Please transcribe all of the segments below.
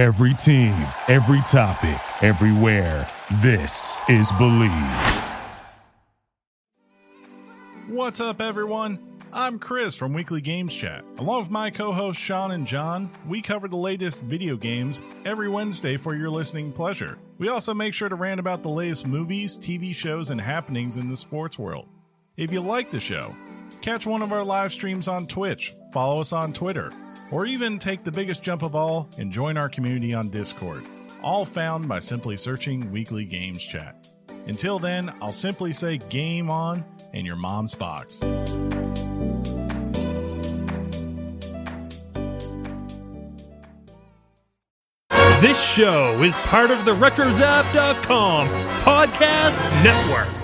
Every team, every topic, everywhere. This is Believe. What's up, everyone? I'm Chris from Weekly Games Chat. Along with my co hosts Sean and John, we cover the latest video games every Wednesday for your listening pleasure. We also make sure to rant about the latest movies, TV shows, and happenings in the sports world. If you like the show, catch one of our live streams on Twitch, follow us on Twitter, or even take the biggest jump of all and join our community on Discord. All found by simply searching Weekly Games Chat. Until then, I'll simply say game on in your mom's box. This show is part of the RetroZap.com podcast networks.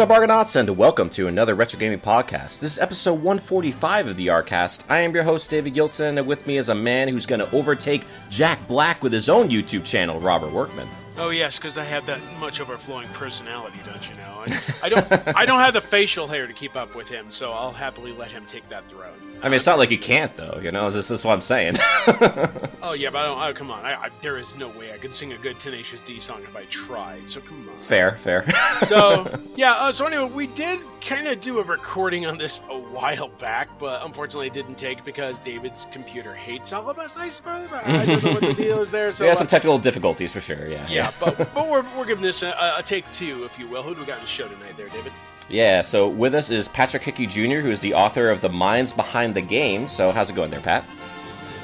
What's up, Argonauts, and welcome to another Retro Gaming Podcast. This is episode 145 of the Arcast. I am your host, David Gilton, and with me is a man who's going to overtake Jack Black with his own YouTube channel, Robert Workman. Oh yes, because I have that much overflowing personality, don't you know? I, I don't. I don't have the facial hair to keep up with him, so I'll happily let him take that throne. I mean, it's not like you can't, though, you know? This is what I'm saying. Oh yeah, but I don't. Oh, come on, I, I, there is no way I could sing a good Tenacious D song if I tried. So come on. fair, fair. So yeah. Uh, so anyway, we did kind of do a recording on this a while back, but unfortunately it didn't take because David's computer hates all of us. I suppose. I, I don't know what the deal is there. So we had some uh, technical difficulties for sure, yeah. yeah, but but we're, we're giving this a, a take two, if you will. Who do we got in the show tonight, there, David? Yeah, so with us is Patrick Hickey Jr., who is the author of The Minds Behind the Game. So how's it going there, Pat?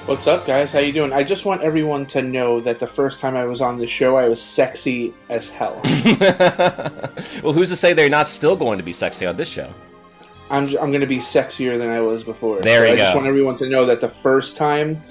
What's up, guys? How you doing? I just want everyone to know that the first time I was on the show, I was sexy as hell. well, who's to say they're not still going to be sexy on this show? I'm I'm going to be sexier than I was before. There so you I just want everyone to know that the first time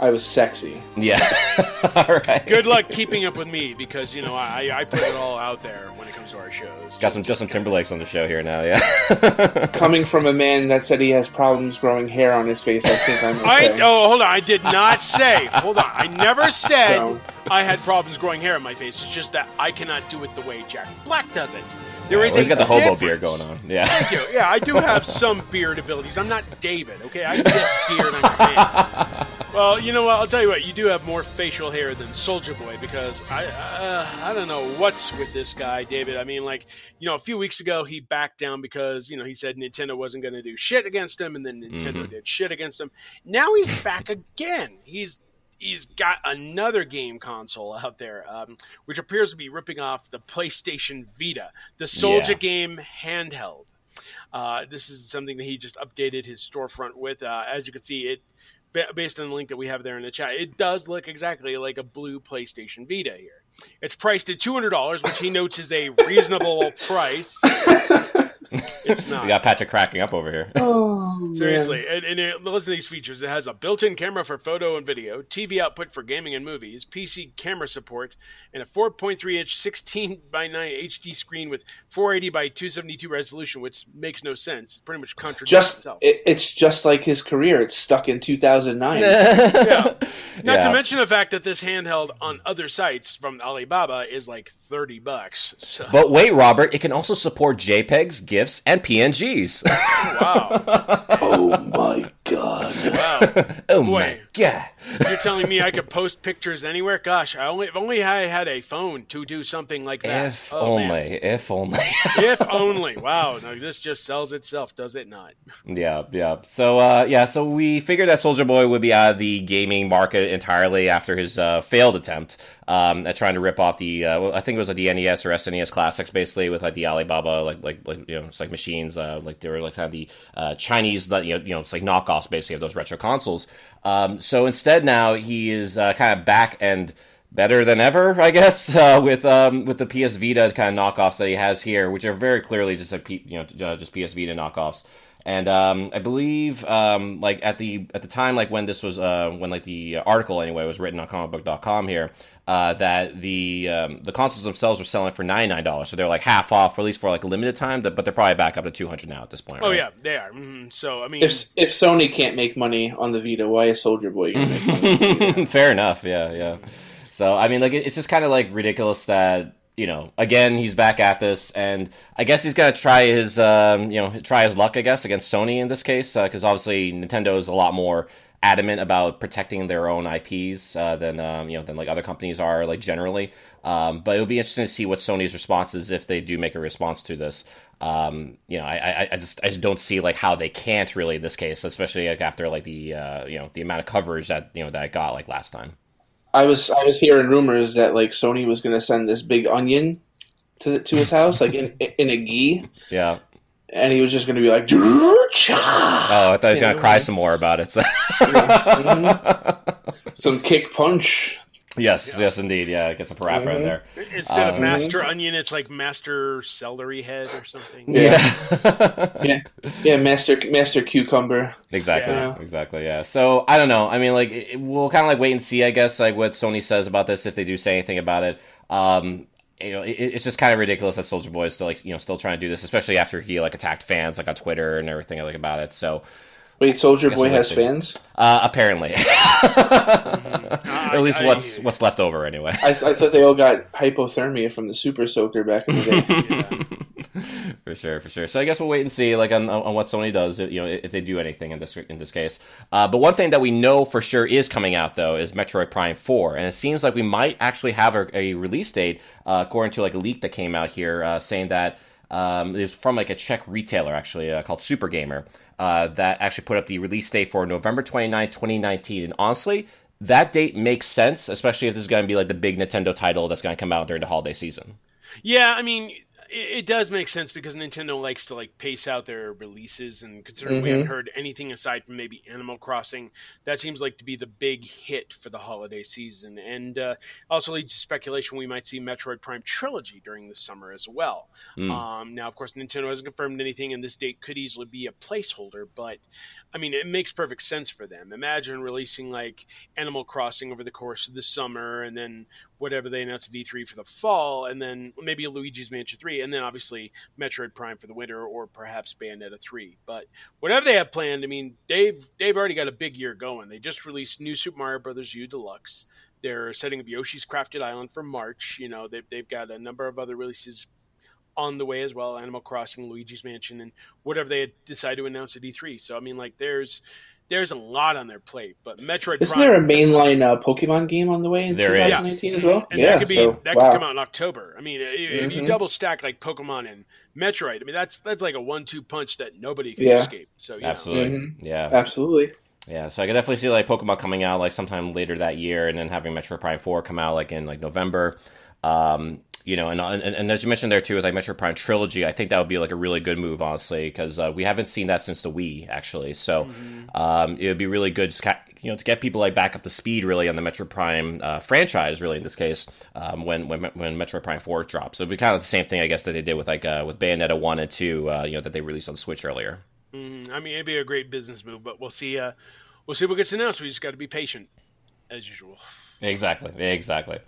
I was sexy. Yeah. All right. Good luck keeping up with me because you know I, I put it all out there when it comes to our shows. Got some Justin Timberlake's on the show here now, yeah. Coming from a man that said he has problems growing hair on his face, I think I'm I okay. oh hold on, I did not say. hold on, I never said No. I had problems growing hair on my face. It's just that I cannot do it the way Jack Black does it. There Yeah, is well, he's got the hobo difference. beard going on. Yeah. Thank you. Yeah, I do have some beard abilities. I'm not David, okay? I get beard hands. Well, you know what? I'll tell you what. You do have more facial hair than Soulja Boy because I uh, I don't know what's with this guy, David. I mean, like you know, a few weeks ago he backed down because you know he said Nintendo wasn't going to do shit against him, and then Nintendo Mhm. did shit against him. Now he's back again. He's he's got another game console out there, um, which appears to be ripping off the PlayStation Vita, the Soulja Yeah. game handheld. Uh, this is something that he just updated his storefront with. Uh, as you can see, it based on the link that we have there in the chat, it does look exactly like a blue PlayStation Vita here. It's priced at two hundred dollars, which he notes is a reasonable price. It's not. We got Patrick cracking up over here. Oh, Seriously, and, and it, listen to these features. It has a built-in camera for photo and video, TV output for gaming and movies, PC camera support, and a 4.3-inch 16 by 9 HD screen with 480 by 272 resolution, which makes no sense. It pretty much contradicts Just itself. it, it's just like his career. It's stuck in 2009. yeah. Not Yeah. to mention the fact that this handheld on other sites from Alibaba is like 30 bucks. So, But wait, Robert, it can also support JPEGs, GIFs, and PNGs. wow. oh my god! Wow. oh Boy. my god. You're telling me I could post pictures anywhere? Gosh, I only if only I had a phone to do something like that. If Oh, only, man. if only. if only. Wow, no, this just sells itself, does it not? yeah, yeah. So, uh, yeah, so we figured that Soulja Boy would be out of the gaming market entirely after his uh, failed attempt um, at trying to rip off the, uh, I think it was like the NES or SNES classics, basically with like the Alibaba, like like like you know, it's like machines, uh, like they were like kind of the uh, Chinese, you know, you know, it's like knockoffs basically of those retro consoles. Um, so instead, now he is uh, kind of back and better than ever, I guess, uh, with um, with the PS Vita kind of knockoffs that he has here, which are very clearly just P- you know just PS Vita knockoffs. And um, I believe, um, like at the at the time, like when this was, uh, when like the article anyway was written on comicbook.com here, uh, that the um, the consoles themselves were selling for ninety nine dollars, so they're like half off, or at least for like a limited time. But they're probably back up to two hundred now at this point. Oh right? yeah, they are. Mm-hmm. So I mean, If if Sony can't make money on the Vita, why is Soulja Boy gonna make money? Fair enough. Yeah, yeah. So I mean, like, it's just kind of like ridiculous that you know, again, he's back at this, and I guess he's gonna try his, um, you know, try his luck, I guess, against Sony in this case, because obviously Nintendo is a lot more adamant about protecting their own IPs uh, than um, you know than like other companies are like generally. Um, but it'll be interesting to see what Sony's response is if they do make a response to this. Um, you know, I, I, I just I just don't see like how they can't really in this case, especially like after like the uh, you know the amount of coverage that you know that I got like last time. I was I was hearing rumors that like Sony was gonna send this big onion to to his house, like in in a gi, Yeah. And he was just gonna be like, "Cha!" Oh, I thought he was gonna cry some more about it. So. some kick punch. yes, yes, indeed. Yeah, get some PaRappa in Mhm. there. instead of um, Master Onion, it's like Master Celery Head or something. Yeah. Yeah, yeah, Master Master Cucumber. exactly, Yeah. exactly. Yeah. So I don't know. I mean, like it, we'll kind of like wait and see. I guess like what Sony says about this if they do say anything about it. Um, you know, it, it's just kind of ridiculous that Soulja Boy is still like you know still trying to do this, especially after he like attacked fans like on Twitter and everything like about it. So Wait, Soulja Boy has fans. uh, apparently, I- at least I- what's what's left over anyway. I, I thought they all got hypothermia from the Super Soaker back in the day. for sure, for sure. So I guess we'll wait and see, like on, on what Sony does, you know, if they do anything in this in this case. Uh, but one thing that we know for sure is coming out though is Metroid Prime Four, and it seems like we might actually have a, a release date, uh, according to like a leak that came out here, uh, saying that. Um, it was from like a Czech retailer actually uh, called Super Gamer uh, that actually put up the release date for November 29, 2019. And honestly, that date makes sense, especially if this is going to be like the big Nintendo title that's going to come out during the holiday season. Yeah, I mean, it, it does make sense because Nintendo likes to like pace out their releases, and considering we Mhm. haven't heard anything aside from maybe Animal Crossing, that seems like to be the big hit for the holiday season, and uh, also leads to speculation we might see Metroid Prime trilogy during the summer as well. Mm. Um, now, of course, Nintendo hasn't confirmed anything, and this date could easily be a placeholder, but I mean, it makes perfect sense for them. Imagine releasing like Animal Crossing over the course of the summer, and then whatever they announce at E3 for the fall, and then maybe a Luigi's Mansion 3, and then obviously Metroid Prime for the winter, or perhaps Bayonetta 3. But whatever they have planned, I mean, they've they've already got a big year going. They just released New Super Mario Brothers U Deluxe. They're setting up Yoshi's Crafted Island for March. You know, they've, they've got a number of other releases on the way as well Animal Crossing, Luigi's Mansion, and whatever they had decided to announce at E3. So, I mean, like, there's there's a lot on their plate. But Metroid Isn't Prime. there a mainline uh, Pokemon game on the way in There is. 2019 as well? And yeah, that could be so, that wow. could come out in October. I mean, i- if you Mhm. double stack like Pokemon and Metroid, I mean that's that's like a one-two punch that nobody can Yeah. escape. So yeah, Absolutely, Mhm. yeah. Absolutely. Yeah, so I could definitely see like Pokemon coming out like sometime later that year, and then having Metroid Prime Four come out like in like November. Um, you know, and, and and as you mentioned there too, with like Metroid Prime trilogy, I think that would be like a really good move, honestly, because uh, we haven't seen that since the Wii actually. So um, it would be really good, just you know, to get people like back up to speed really on the Metroid Prime uh, franchise, really in this case, um, when when when Metroid Prime Four drops. So it'd be kind of the same thing, I guess, that they did with like uh, with Bayonetta One and Two, uh, you know, that they released on Switch earlier. Mhm. I mean it'd be a great business move, but we'll see. Uh, we'll see what gets announced. We just got to be patient, as usual. Exactly, exactly.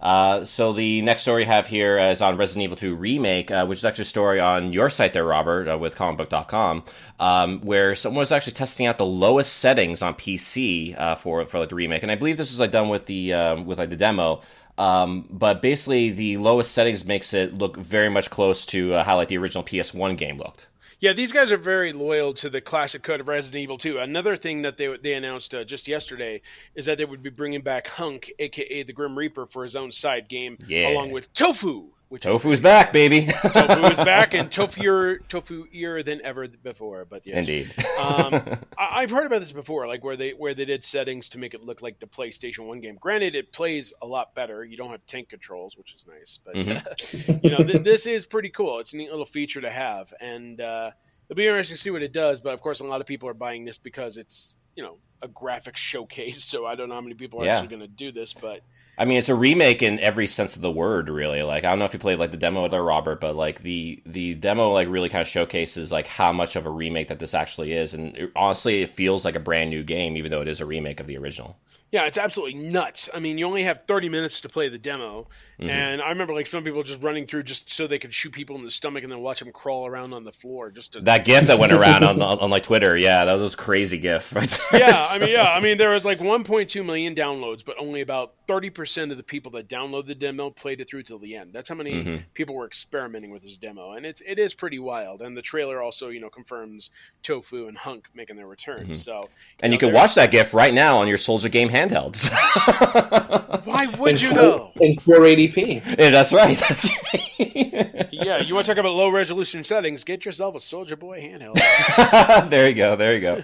Uh, so the next story we have here is on Resident Evil 2 Remake, uh, which is actually a story on your site there, Robert, uh, with comicbook.com, um, where someone was actually testing out the lowest settings on PC uh, for for like the remake, and I believe this was like done with the um, with like the demo. Um, but basically, the lowest settings makes it look very much close to uh, how like the original PS1 game looked. Yeah, these guys are very loyal to the classic code of Resident Evil 2. Another thing that they they announced uh, just yesterday is that they would be bringing back Hunk, aka the Grim Reaper, for his own side game, Yeah. along with Tofu, which Tofu's back, baby. Tofu is back and tofuier tofuier than ever before. But yes. Indeed. um, I- I've heard about this before, like where they where they did settings to make it look like the PlayStation One game. Granted, it plays a lot better. You don't have tank controls, which is nice, but uh, you know th- this is pretty cool. It's a neat little feature to have, and uh, it'll be interesting to see what it does. But of course, a lot of people are buying this because it's you know a graphic showcase, so I don't know how many people are Yeah. actually going to do this, but I mean, it's a remake in every sense of the word, really. Like, I don't know if you played like the demo there, Robert, but like the the demo like really kind of showcases like how much of a remake that this actually is, and it, honestly, it feels like a brand new game, even though it is a remake of the original. Yeah, it's absolutely nuts. I mean, you only have 30 minutes to play the demo. Mm-hmm. And I remember like some people just running through just so they could shoot people in the stomach and then watch them crawl around on the floor just to That GIF that went around on, on, like Twitter, yeah, that was crazy GIF right there. Yeah, I mean, yeah, I mean there was like 1.2 million downloads, but only about 30% of the people that downloaded the demo played it through till the end. That's how many Mm-hmm. people were experimenting with this demo. And it's it is pretty wild. And the trailer also, you know, confirms Tofu and Hunk making their return. So Mm-hmm. and you know, can watch that GIF right now on your Soulja Game handhelds. Why would in, you four- though? in 480p. yeah, that's right. That's right. Yeah, you want to talk about low resolution settings? Get yourself a Soulja Boy handheld. there you go. There you go.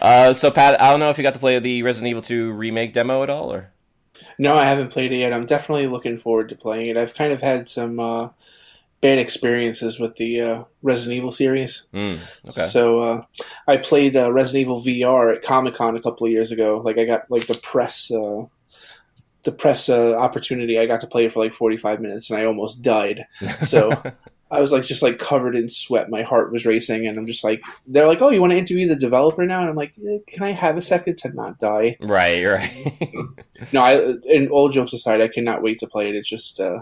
Uh, so, Pat, I don't know if you got to play the Resident Evil 2 remake demo at all, or No, I haven't played it yet. I'm definitely looking forward to playing it. I've kind of had some uh, bad experiences with the uh, Resident Evil series. Mm, okay. So uh, I played uh, Resident Evil VR at Comic Con a couple of years ago. Like I got like the press, uh, the press uh, opportunity. I got to play it for like 45 minutes, and I almost died. So I was like just like covered in sweat. My heart was racing, and I'm just like, they're like, "Oh, you want to interview the developer now?" And I'm like, eh, "Can I have a second to not die?" right, right. No, I, and all jokes aside, I cannot wait to play it. It's just uh,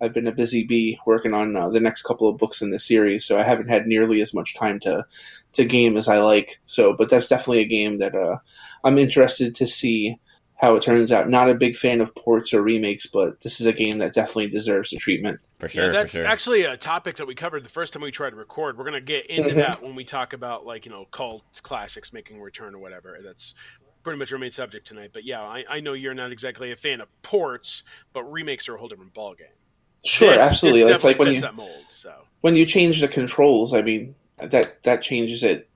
I've been a busy bee working on uh, the next couple of books in the series, so I haven't had nearly as much time to to game as I like. So, but that's definitely a game that uh, I'm interested to see how it turns out. Not a big fan of ports or remakes, but this is a game that definitely deserves the treatment. for sure, yeah, that's for sure. actually a topic that we covered the first time we tried to record. We're going to get into Mhm. that when we talk about like you know cult classics making a return or whatever. That's pretty much our main subject tonight. But yeah, I, I know you're not exactly a fan of ports, but remakes are a whole different ballgame. Sure, This- absolutely. This It's like definitely when you that mold. So when you change the controls. I mean, that that changes it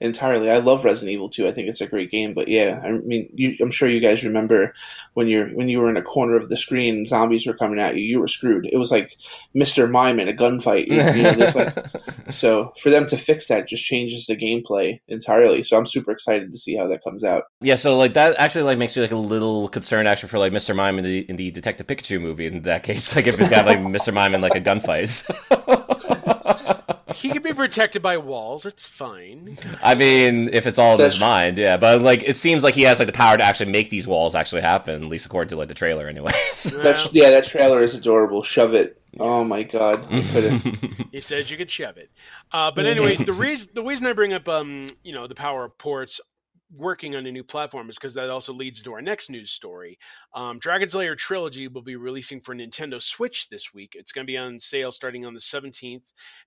entirely. I love Resident Evil 2. I think it's a great game, but yeah, I mean, you, I'm sure you guys remember when you're when you were in a corner of the screen, zombies were coming at you. You were screwed. It was like Mr. Mime in a gunfight. You, you know, like, so for them to fix that just changes the gameplay entirely. So I'm super excited to see how that comes out. yeah, so like that actually like makes me like a little concerned actually for like Mr. Mime in the in the Detective Pikachu movie. In that case, like if it's got like Mr. Mime in like a gunfight. He can be protected by walls. It's fine. I mean, if it's all in his mind, yeah. But like, it seems like he has like the power to actually make these walls actually happen. At least according to like the trailer, anyways. That's, yeah, that trailer is adorable. Shove it. Oh my god, I couldn't. He says you could shove it. Uh, but anyway, the reason the reason I bring up um, you know the power of ports working on a new platform is because that also leads to our next news story. Um, Dragon's Lair Trilogy will be releasing for Nintendo Switch this week. It's going to be on sale starting on the 17th,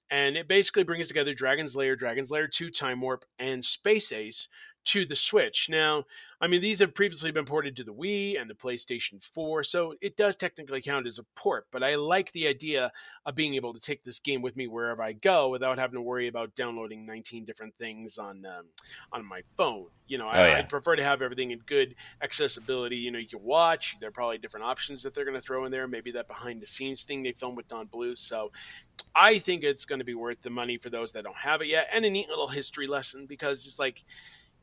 and it basically brings together Dragon's Lair, Dragon's Lair 2, Time Warp, and Space Ace to the Switch. Now, I mean, these have previously been ported to the Wii and the PlayStation 4, so it does technically count as a port, but I like the idea of being able to take this game with me wherever I go without having to worry about downloading 19 different things on um, on my phone. You know, I, Oh, yeah. I'd prefer to have everything in good accessibility. You know, you can watch. There are probably different options that they're going to throw in there. Maybe that behind the scenes thing they filmed with Don Bluth. So I think it's going to be worth the money for those that don't have it yet, and a neat little history lesson because it's like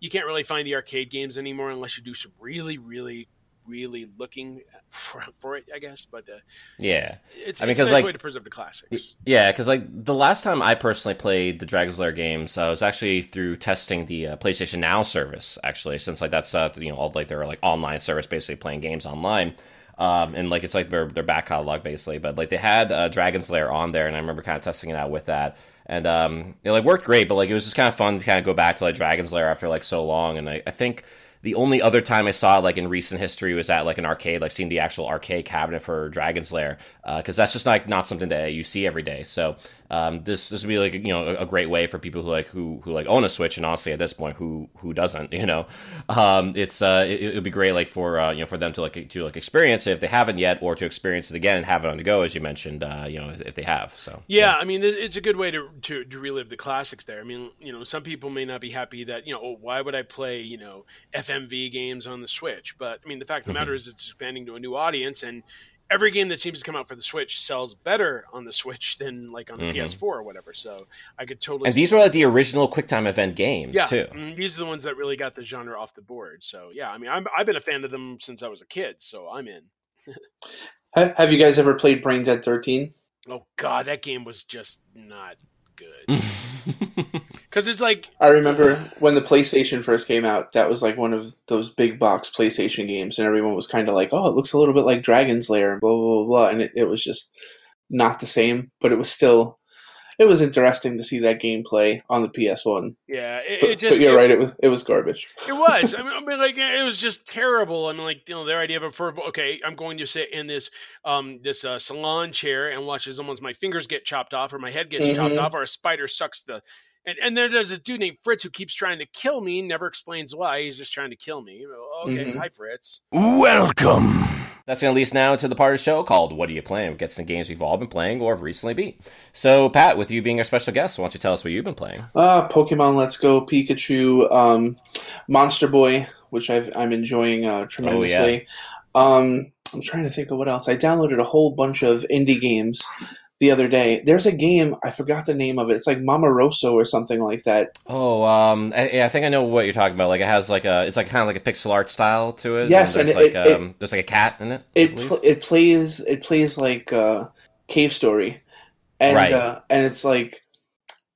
you can't really find the arcade games anymore unless you do some really, really, really looking for, for it, I guess. But uh, yeah. it's, I mean, it's a nice like- way to preserve the classics. Yeah, because like the last time I personally played the Dragon's Lair games, uh, was actually through testing the uh, PlayStation Now service. Actually, since like that's uh, you know all like their like online service, basically playing games online. Um, and like it's like their their back catalog basically, but like they had uh, Dragon's Lair on there, and I remember kind of testing it out with that, and um, it like worked great. But like it was just kind of fun to kind of go back to like Dragon's Lair after like so long, and I, I think the only other time I saw it like in recent history was at like an arcade, like seeing the actual arcade cabinet for Dragon's Lair, because that's just like not something that you see every day. So um, this this would be like you know a, a great way for people who like who who like own a Switch, and honestly at this point who who doesn't, you know, um, it's uh it, would be great like for uh, you know for them to like to like experience it if they haven't yet, or to experience it again and have it on the go as you mentioned, uh, you know if, if they have. So Yeah, I mean, it's a good way to, to to relive the classics. There, I mean, you know, some people may not be happy that you know, oh, why would I play you know FMV games on the Switch? But I mean, the fact of the matter is, it's expanding to a new audience, and every game that seems to come out for the Switch sells better on the Switch than like on the Mhm. PS4 or whatever. So I could totally. And these see- were like the original QuickTime event games yeah, too. mm, these are the ones that really got the genre off the board. So yeah, I mean, I'm, I've been a fan of them since I was a kid, so I'm in. Have you guys ever played Brain Dead 13? Oh god, that game was just not good because it's like I remember when the PlayStation first came out, that was like one of those big box PlayStation games, and everyone was kind of like, oh, it looks a little bit like Dragon's Lair and blah, blah, blah, blah. And it, it was just not the same, but it was still, it was interesting to see that gameplay on the PS1. yeah, it, But, it just but you're it- right, it was it was garbage. It was. I mean, I mean, like it was just terrible. I mean, like you know, their idea of a purple. Okay, I'm going to sit in this um this uh, salon chair and watch as almost my fingers get chopped off or my head gets chopped Mhm. off or a spider sucks the. And, and then there's a dude named Fritz who keeps trying to kill me. Never explains why. He's just trying to kill me. Okay, Mhm. hi Fritz. Welcome. That's going to lead us now to the part of the show called What Are You Playing? It gets some games we've all been playing or have recently beat. So, Pat, with you being our special guest, why don't you tell us what you've been playing? Uh, Pokemon Let's Go, Pikachu, um, Monster Boy, which I've, I'm enjoying uh, tremendously. um, I'm trying to think of what else. I downloaded a whole bunch of indie games the other day. There's a game, I forgot the name of it. It's like Mama Rosso or something like that. Oh, um, I, I think I know what you're talking about. Like, it has like a, it's like kind of like a pixel art style to it. Yes, and and there's it- like, it- um, there's like a cat in it. It pl- it plays it plays like uh, Cave Story, and Right. uh, and it's like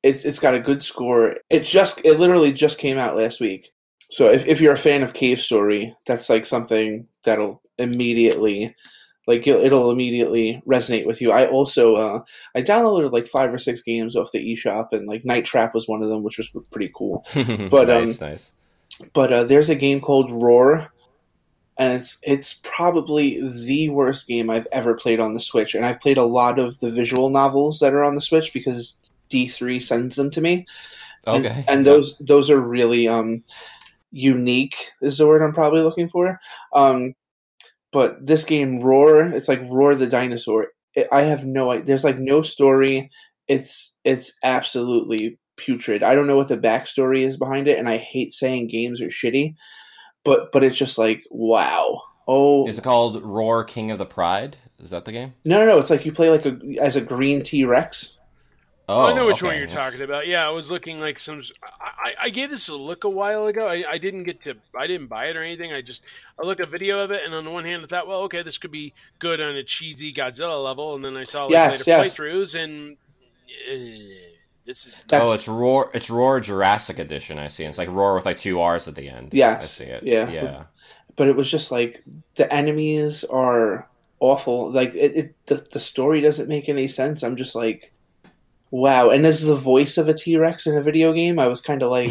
it's it's got a good score. It just it literally just came out last week. So if if you're a fan of Cave Story, that's like something that'll immediately like it'll, it'll immediately resonate with you. I also uh, I downloaded like five or six games off the eShop, and like Night Trap was one of them, which was pretty cool. but, um, nice, nice. but uh, there's a game called Roar, and it's it's probably the worst game I've ever played on the Switch. And I've played a lot of the visual novels that are on the Switch because D3 sends them to me. And- Okay. and, those those are really um, unique. Is the word I'm probably looking for. Um, but this game Roar, it's like Roar the dinosaur. It, I have no idea. There's like no story. It's it's absolutely putrid. I don't know what the backstory is behind it, and I hate saying games are shitty, but but it's just like wow. Oh Is it called Roar King of the Pride? Is that the game? no, no, no! It's like you play like a as a green T Rex. Oh, I know which okay, one you're talking about. Yeah, I was looking like some. I, I- I gave this a look a while ago. I, I didn't get to. I didn't buy it or anything. I just I looked a video of it, and on the one hand, I thought, well, okay, this could be good on a cheesy Godzilla level, and then I saw like Yes, later yes. playthroughs, and uh, this is. That's- Oh, it's Roar. It's Roar Jurassic Edition. I see. It's like Roar with like two R's at the end. Yes, I see it. yeah. yeah. but it was just like the enemies are awful. Like it, it the, the story doesn't make any sense. I'm just like, wow. And as the voice of a T Rex in a video game, I was kind of like,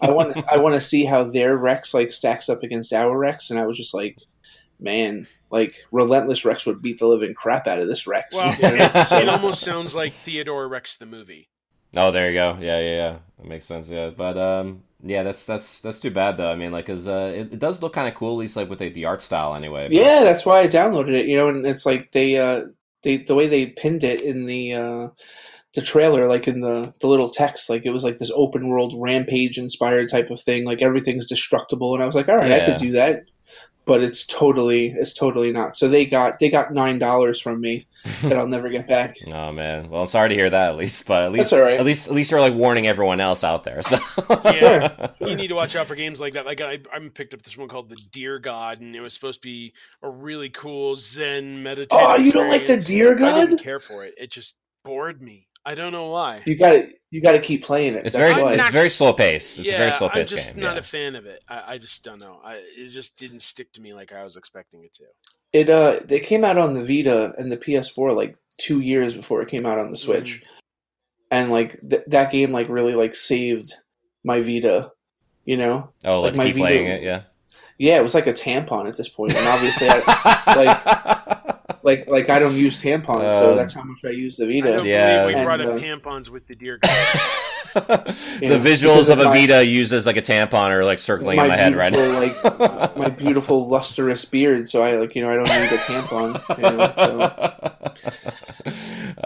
I want I want to see how their Rex like stacks up against our Rex, and I was just like, man, like Relentless Rex would beat the living crap out of this Rex. Well, it, it almost sounds like Theodore Rex the movie. Oh, there you go. Yeah, yeah, yeah. That makes sense. Yeah, but um, yeah, that's that's that's too bad though. I mean, like, cause uh, it, it does look kind of cool, at least like with the, the art style anyway. but- Yeah, that's why I downloaded it. You know, and it's like they uh they the way they pinned it in the uh the trailer, like in the the little text, like it was like this open world rampage inspired type of thing. Like everything's destructible, and I was like, all right, I could do that. But it's totally it's totally not. So they got they got nine dollars from me that I'll never get back. Oh man. Well, I'm sorry to hear that. At least, but at least, That's all right. at least, at least you're like warning everyone else out there. So. Yeah. you need to watch out for games like that. Like I, I picked up this one called the Deer God, and it was supposed to be a really cool Zen meditation. Oh, you don't like the Deer God? I didn't care for it. It just bored me. I don't know why. You got to you got to keep playing it. It's That's very, why. it's very slow pace. It's yeah, a very slow pace game. I'm just game. not yeah. a fan of it. I, I just don't know. I, it just didn't stick to me like I was expecting it to. It uh, they came out on the Vita and the PS4 like two years before it came out on the Switch, Mm-hmm. and like th- that game like really like saved my Vita. You know, oh, like, like my keep Vita- playing it. Yeah. yeah, it was like a tampon at this point. point, and obviously, I, like like like I don't use tampons, so Um, that's how much I use the I don't Vita. Yeah. believe we brought And, up uh, tampons with the Deer the Yeah, because visuals of of a my- Vita used as like a tampon are like circling in my head right now. like my beautiful lustrous beard, so I like you know I don't need a tampon. You know, so.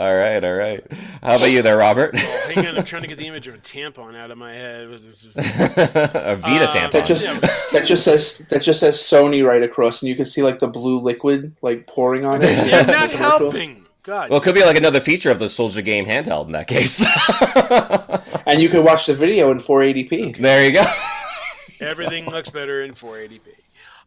all right, all right. How about you there, Robert? Oh, hang on, I'm trying to get the image of a tampon out of my head. a Vita Uh, tampon. That just that just says that just says Sony right across, and you can see like the blue liquid like pouring on it. You're in the not helping. God. well, it could be like another feature of the Soulja game handheld in that case. And you can watch the video in 480p. there you go. Everything looks better in 480p.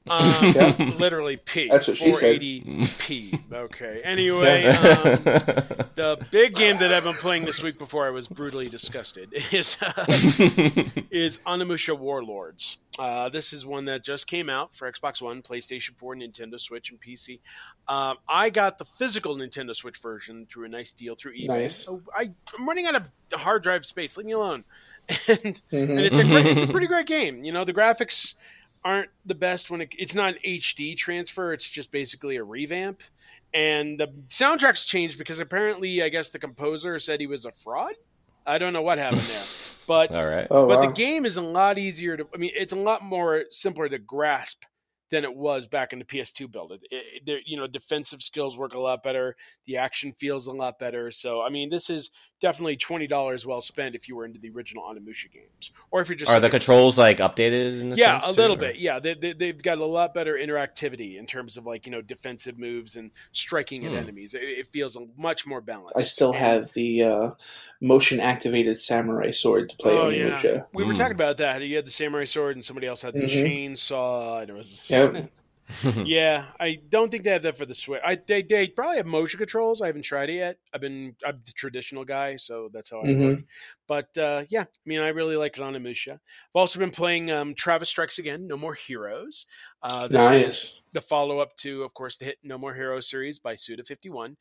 Um, Yeah. Literally P. That's what she said. 480p. Okay. Anyway, um, the big game that I've been playing this week before I was brutally disgusted is uh, is Onimusha Warlords. Uh, this is one that just came out for Xbox One, PlayStation 4, Nintendo Switch, and PC. Um, I got the physical Nintendo Switch version through a nice deal through eBay. Nice. So I, I'm running out of hard drive space. Leave me alone. And, Mhm. and it's a great, it's a pretty great game. You know, the graphics aren't the best when it, it's not an HD transfer. It's just basically a revamp. And the soundtrack's changed because apparently, I guess the composer said he was a fraud. I don't know what happened there, but all right. Oh but wow! the game is a lot easier to. I mean, it's a lot more simpler to grasp than it was back in the PS2 build. It, it, there- you know, defensive skills work a lot better. The action feels a lot better. So, I mean, this is definitely twenty dollars well spent if you were into the original Onimusha games, or if you're just Are the looking- controls like updated? In the yeah, sense, a too, little or- bit. Yeah, they, they, they've got a lot better interactivity in terms of like you know defensive moves and striking at Hmm. enemies. It, it feels much more balanced. I still And- have the uh, motion activated samurai sword to play Oh, Onimusha. yeah. We were Mm. talking about that. You had the samurai sword, and somebody else had the Mhm. chainsaw. And it was Yep. yeah. I don't think they have that for the Switch. I they, they probably have motion controls. I haven't tried it yet. I've been I'm the traditional guy, so that's how I Mhm. work. But uh, yeah, I mean, I really like Onimusha. I've also been playing um, Travis Strikes Again, No More Heroes. Uh, this is Nice. the follow up to, of course, the hit No More Heroes series by Suda51.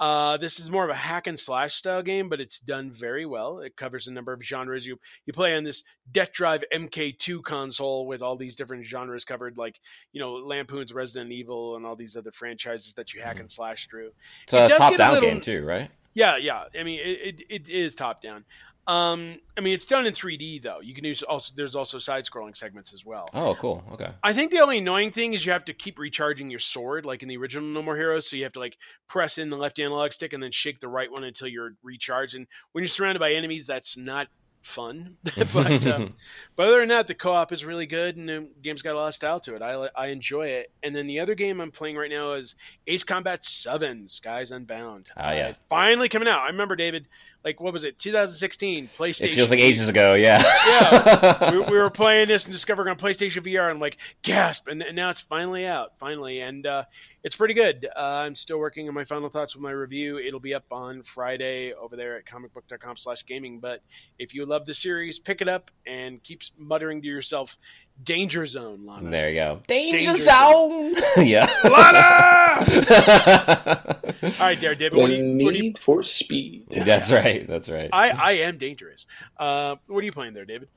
Uh, this is more of a hack and slash style game, but it's done very well. It covers a number of genres. You you play on this Death Drive MK2 console with all these different genres covered, like you know Lampoon's Resident Evil and all these other franchises that you hack and slash through. It's a It does top a down little- game too, right? Yeah, yeah. I mean, it, it, it is top down. Um, I mean, it's done in 3D though. You can use also there's also side scrolling segments as well. Oh, cool. Okay. I think the only annoying thing is you have to keep recharging your sword, like in the original No More Heroes. So you have to like press in the left analog stick and then shake the right one until you're recharged. And when you're surrounded by enemies, that's not fun. but um, but other than that, the co-op is really good, and the game's got a lot of style to it. I I enjoy it. And then the other game I'm playing right now is Ace Combat Seven: Skies Unbound. Oh, yeah. Uh, finally coming out. I remember David, like what was it, 2016 PlayStation. it feels like ages ago. Yeah. Yeah. we, we were playing this and discovering on PlayStation VR and like gasp, and, and now it's finally out, finally, and uh, it's pretty good. Uh, I'm still working on my final thoughts with my review. It'll be up on Friday over there at comicbook.com slash gaming But if you love the series, pick it up and keep muttering to yourself, "Danger Zone, Lana." there you go. Danger, Danger zone. yeah. Lana! All right, there, David. The What do you? What do you need for speed. That's right. That's right. I, I am dangerous. Uh, what are you playing there, David?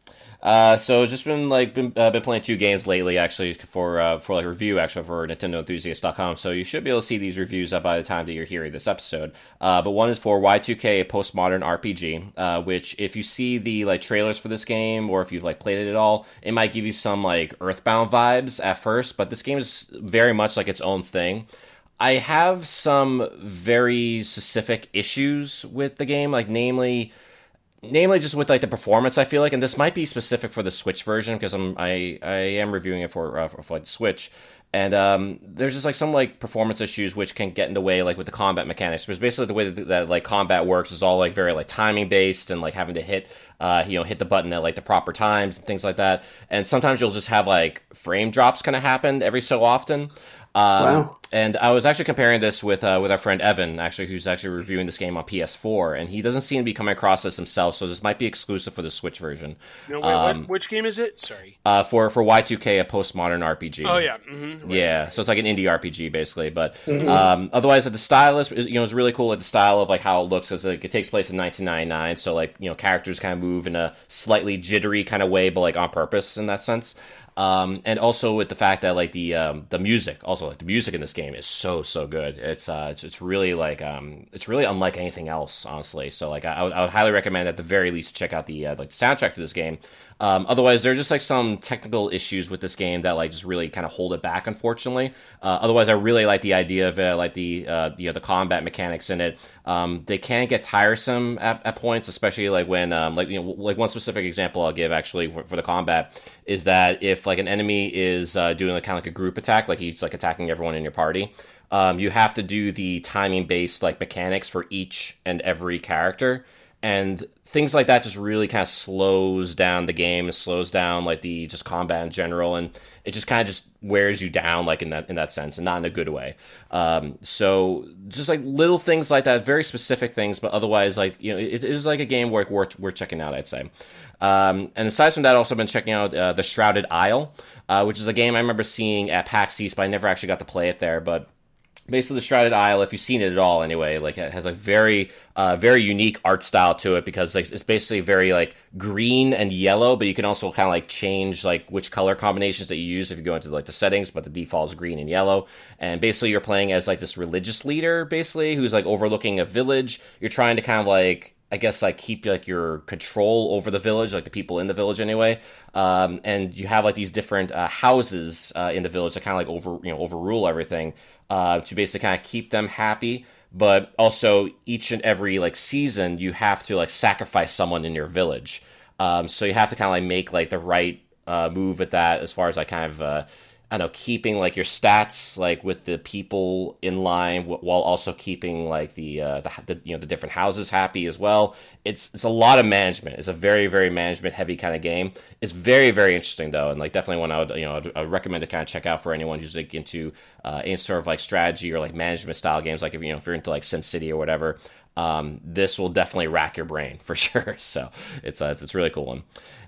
Uh, so just been like been, uh, been playing two games lately actually for uh, for like review actually for NintendoEnthusiast.com. So you should be able to see these reviews up by the time that you're hearing this episode. Uh, but one is for Y2K, a postmodern RPG, uh, which if you see the like trailers for this game or if you've like played it at all, it might give you some like Earthbound vibes at first. But this game is very much like its own thing. I have some very specific issues with the game, like namely namely just with like the performance i feel like and this might be specific for the switch version because i'm i i am reviewing it for uh, for, for like switch and um, there's just like some like performance issues which can get in the way like with the combat mechanics. Because basically the way that, that like combat works is all like very like timing based and like having to hit uh, you know hit the button at like the proper times and things like that. And sometimes you'll just have like frame drops kind of happen every so often um, Wow. and I was actually comparing this with uh, with our friend Evan, actually, who's actually reviewing this game on PS4, and he doesn't seem to be coming across this himself. So this might be exclusive for the Switch version. No, wait, Um, what, which game is it? Sorry. Uh, for for Y2K, a postmodern RPG. Oh yeah. Mm-hmm. Yeah, so it's like an indie RPG basically, but um, otherwise, the style is you know it's really cool. Like the style of like how it looks, because like it takes place in 1999, so like you know characters kind of move in a slightly jittery kind of way, but like on purpose in that sense. Um, and also with the fact that like the um, the music, also like the music in this game is so so good. It's uh, it's, it's really like um, it's really unlike anything else, honestly. So like I, I, would, I would highly recommend at the very least check out the uh, like the soundtrack to this game. Um, otherwise, there are just like some technical issues with this game that like just really kind of hold it back, unfortunately. Uh, otherwise, I really like the idea of uh, like the uh, you know the combat mechanics in it. Um, they can get tiresome at, at points, especially like when um, like you know like one specific example I'll give actually for, for the combat is that if like an enemy is uh, doing like kind of like a group attack, like he's like attacking everyone in your party. Um, you have to do the timing based like mechanics for each and every character and things like that just really kind of slows down the game and slows down like the just combat in general and it just kind of just wears you down like in that in that sense and not in a good way um, so just like little things like that very specific things but otherwise like you know it, it is like a game worth worth, worth checking out i'd say um, and aside from that, also been checking out uh, the Shrouded Isle, uh, which is a game I remember seeing at PAX East, but I never actually got to play it there. But basically the shrouded isle if you've seen it at all anyway like it has a very uh, very unique art style to it because like, it's basically very like green and yellow but you can also kind of like change like which color combinations that you use if you go into like the settings but the default is green and yellow. And basically you're playing as like this religious leader basically who's like overlooking a village. You're trying to kind of like I guess like keep like your control over the village, like the people in the village anyway. Um, and you have like these different uh, houses uh, in the village that kind of like over you know overrule everything uh, to basically kind of keep them happy. But also each and every like season, you have to like sacrifice someone in your village. Um, so you have to kind of like make like the right uh, move at that as far as like kind of uh, I don't know, keeping like your stats like with the people in line while also keeping like the, uh, the, the you know the different houses happy as well. It's it's a lot of management. It's a very very management heavy kind of game. It's very very interesting though, and like definitely one I would you know I'd, I'd recommend to kind of check out for anyone who's like into uh, any sort of like strategy or like management style games. Like if you know if you're into like SimCity or whatever, um, this will definitely rack your brain for sure. So it's uh, it's, it's really cool one.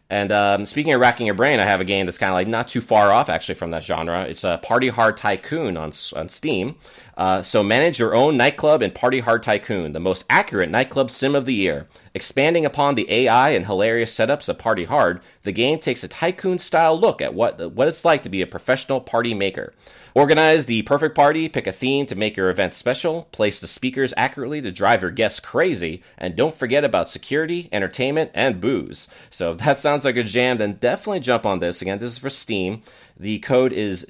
And um, speaking of racking your brain, I have a game that's kind of like not too far off actually from that genre. It's a Party Hard Tycoon on on Steam. Uh, so manage your own nightclub and Party Hard Tycoon, the most accurate nightclub sim of the year. Expanding upon the AI and hilarious setups of Party Hard, the game takes a tycoon style look at what what it's like to be a professional party maker. Organize the perfect party, pick a theme to make your event special, place the speakers accurately to drive your guests crazy, and don't forget about security, entertainment, and booze. So if that sounds like a jam, then definitely jump on this. Again, this is for Steam. The code is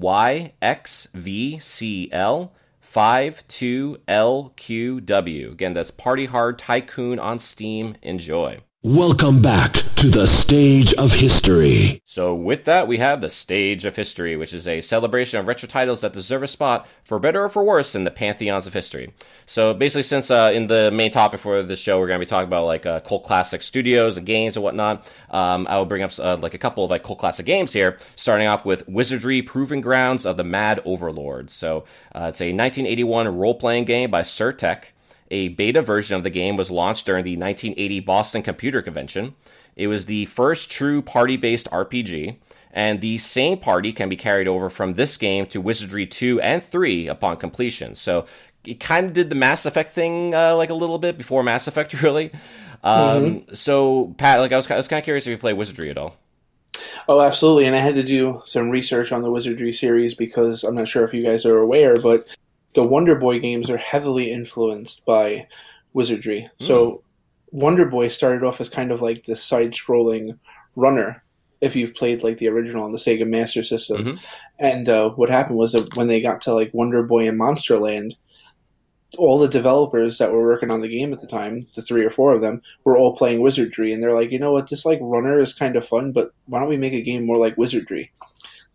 J9DAXYXVCL. 52LQW. Again, that's Party Hard Tycoon on Steam. Enjoy. Welcome back to the Stage of History. So, with that, we have the Stage of History, which is a celebration of retro titles that deserve a spot, for better or for worse, in the pantheons of history. So, basically, since uh, in the main topic for this show, we're going to be talking about like uh, cult classic studios and games and whatnot, um, I will bring up uh, like a couple of like cult classic games here, starting off with Wizardry Proving Grounds of the Mad Overlord. So, uh, it's a 1981 role playing game by Sir-Tech. A beta version of the game was launched during the 1980 Boston Computer Convention. It was the first true party based RPG, and the same party can be carried over from this game to Wizardry 2 and 3 upon completion. So it kind of did the Mass Effect thing uh, like a little bit before Mass Effect, really. Um, mm-hmm. So, Pat, like I was, I was kind of curious if you play Wizardry at all. Oh, absolutely. And I had to do some research on the Wizardry series because I'm not sure if you guys are aware, but the Wonder Boy games are heavily influenced by Wizardry. Mm. So Wonder Boy started off as kind of like this side-scrolling runner. If you've played like the original on the Sega Master System, mm-hmm. and uh, what happened was that when they got to like Wonder Boy and Monsterland, all the developers that were working on the game at the time, the three or four of them, were all playing Wizardry, and they're like, you know what, this like runner is kind of fun, but why don't we make a game more like Wizardry?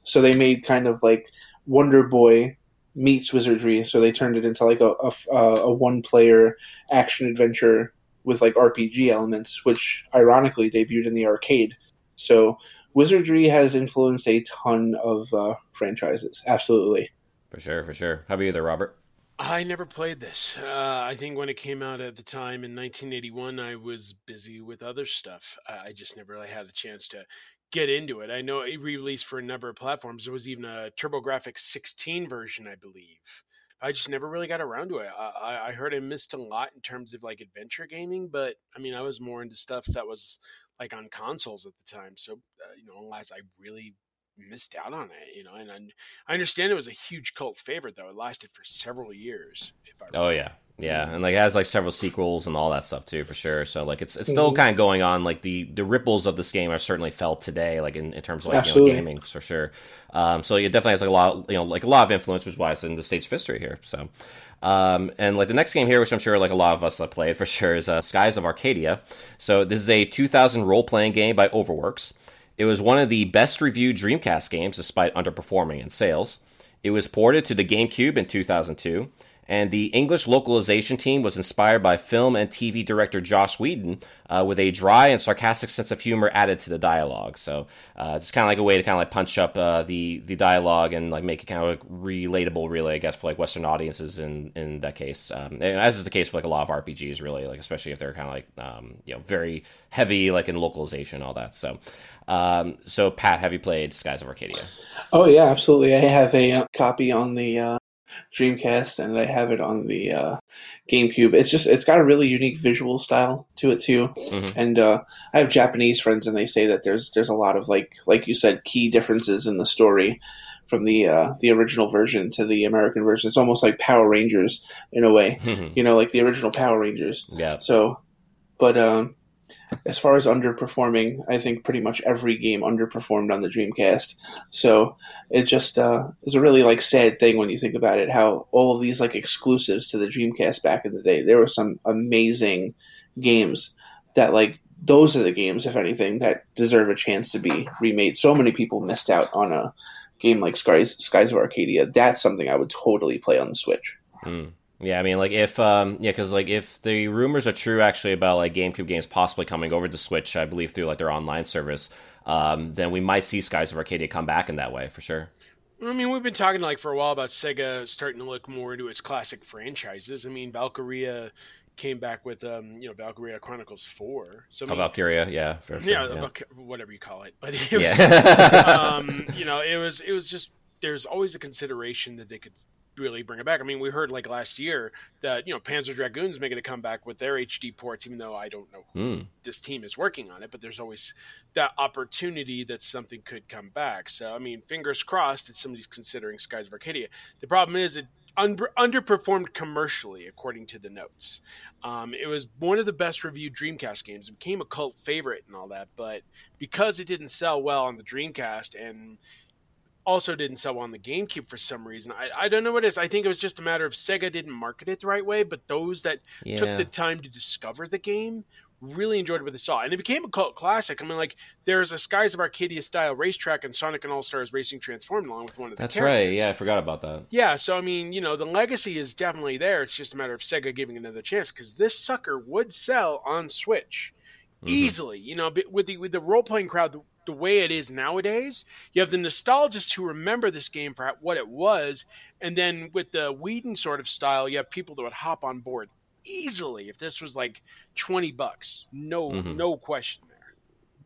So they made kind of like Wonder Boy meets wizardry. So they turned it into like a, a, a one player action adventure with like RPG elements, which ironically debuted in the arcade. So wizardry has influenced a ton of uh, franchises. Absolutely. For sure, for sure. How about you there, Robert? I never played this. Uh, I think when it came out at the time in 1981, I was busy with other stuff. I just never really had a chance to get into it. I know it re-released for a number of platforms. There was even a TurboGrafx 16 version, I believe. I just never really got around to it. I, I heard I missed a lot in terms of like adventure gaming, but I mean, I was more into stuff that was like on consoles at the time. So, uh, you know, unless I really missed out on it, you know, and I, I understand it was a huge cult favorite though. It lasted for several years. oh yeah, yeah, and like it has like several sequels and all that stuff too, for sure. So like it's it's still mm-hmm. kind of going on. Like the the ripples of this game are certainly felt today, like in, in terms of like you know, gaming for sure. Um, so it definitely has like a lot, you know, like a lot of influence, which is why it's in the state's of history here. So, um, and like the next game here, which I'm sure like a lot of us have played for sure, is uh, Skies of Arcadia. So this is a 2000 role playing game by Overworks. It was one of the best reviewed Dreamcast games, despite underperforming in sales. It was ported to the GameCube in 2002 and the English localization team was inspired by film and TV director Joss Whedon, uh, with a dry and sarcastic sense of humor added to the dialogue. So uh, it's kind of like a way to kind of like punch up uh, the the dialogue and like make it kind of like relatable, really, I guess, for like Western audiences in in that case. Um, as is the case for like a lot of RPGs, really, like especially if they're kind of like um, you know very heavy like in localization, all that. So. Um, so Pat, have you played Skies of Arcadia? Oh yeah, absolutely. I have a uh, copy on the uh, Dreamcast, and I have it on the uh, GameCube. It's just it's got a really unique visual style to it too. Mm-hmm. And uh, I have Japanese friends, and they say that there's there's a lot of like like you said key differences in the story from the uh, the original version to the American version. It's almost like Power Rangers in a way, mm-hmm. you know, like the original Power Rangers. Yeah. So, but um, as far as underperforming, I think pretty much every game underperformed on the Dreamcast. So it just uh, is a really like sad thing when you think about it. How all of these like exclusives to the Dreamcast back in the day, there were some amazing games that like those are the games, if anything, that deserve a chance to be remade. So many people missed out on a game like Skies Skies of Arcadia. That's something I would totally play on the Switch. Mm. Yeah, I mean, like if um, yeah, because like if the rumors are true, actually about like GameCube games possibly coming over to Switch, I believe through like their online service, um, then we might see Skies of Arcadia come back in that way for sure. I mean, we've been talking like for a while about Sega starting to look more into its classic franchises. I mean, Valkyria came back with um, you know Valkyria Chronicles Four. So I mean, Valkyria, yeah, sure, yeah, yeah. whatever you call it. But it was, yeah. um, you know, it was it was just there's always a consideration that they could really bring it back. I mean, we heard like last year that you know Panzer Dragoon's making a comeback with their HD ports, even though I don't know who mm. this team is working on it. But there's always that opportunity that something could come back. So I mean, fingers crossed that somebody's considering Skies of Arcadia. The problem is it under, underperformed commercially, according to the notes. Um, it was one of the best reviewed Dreamcast games. It became a cult favorite and all that, but because it didn't sell well on the Dreamcast and also didn't sell on the GameCube for some reason. I, I don't know what it is. I think it was just a matter of Sega didn't market it the right way, but those that yeah. took the time to discover the game really enjoyed what they saw. And it became a cult classic. I mean, like, there's a Skies of Arcadia style racetrack and Sonic and All Stars Racing Transformed along with one of the That's characters. right. Yeah, I forgot about that. Yeah, so I mean, you know, the legacy is definitely there. It's just a matter of Sega giving another chance because this sucker would sell on Switch. Mm-hmm. Easily, you know, with the with the role playing crowd, the way it is nowadays. You have the nostalgists who remember this game for what it was, and then with the Whedon sort of style, you have people that would hop on board easily if this was like twenty bucks, no mm-hmm. no question.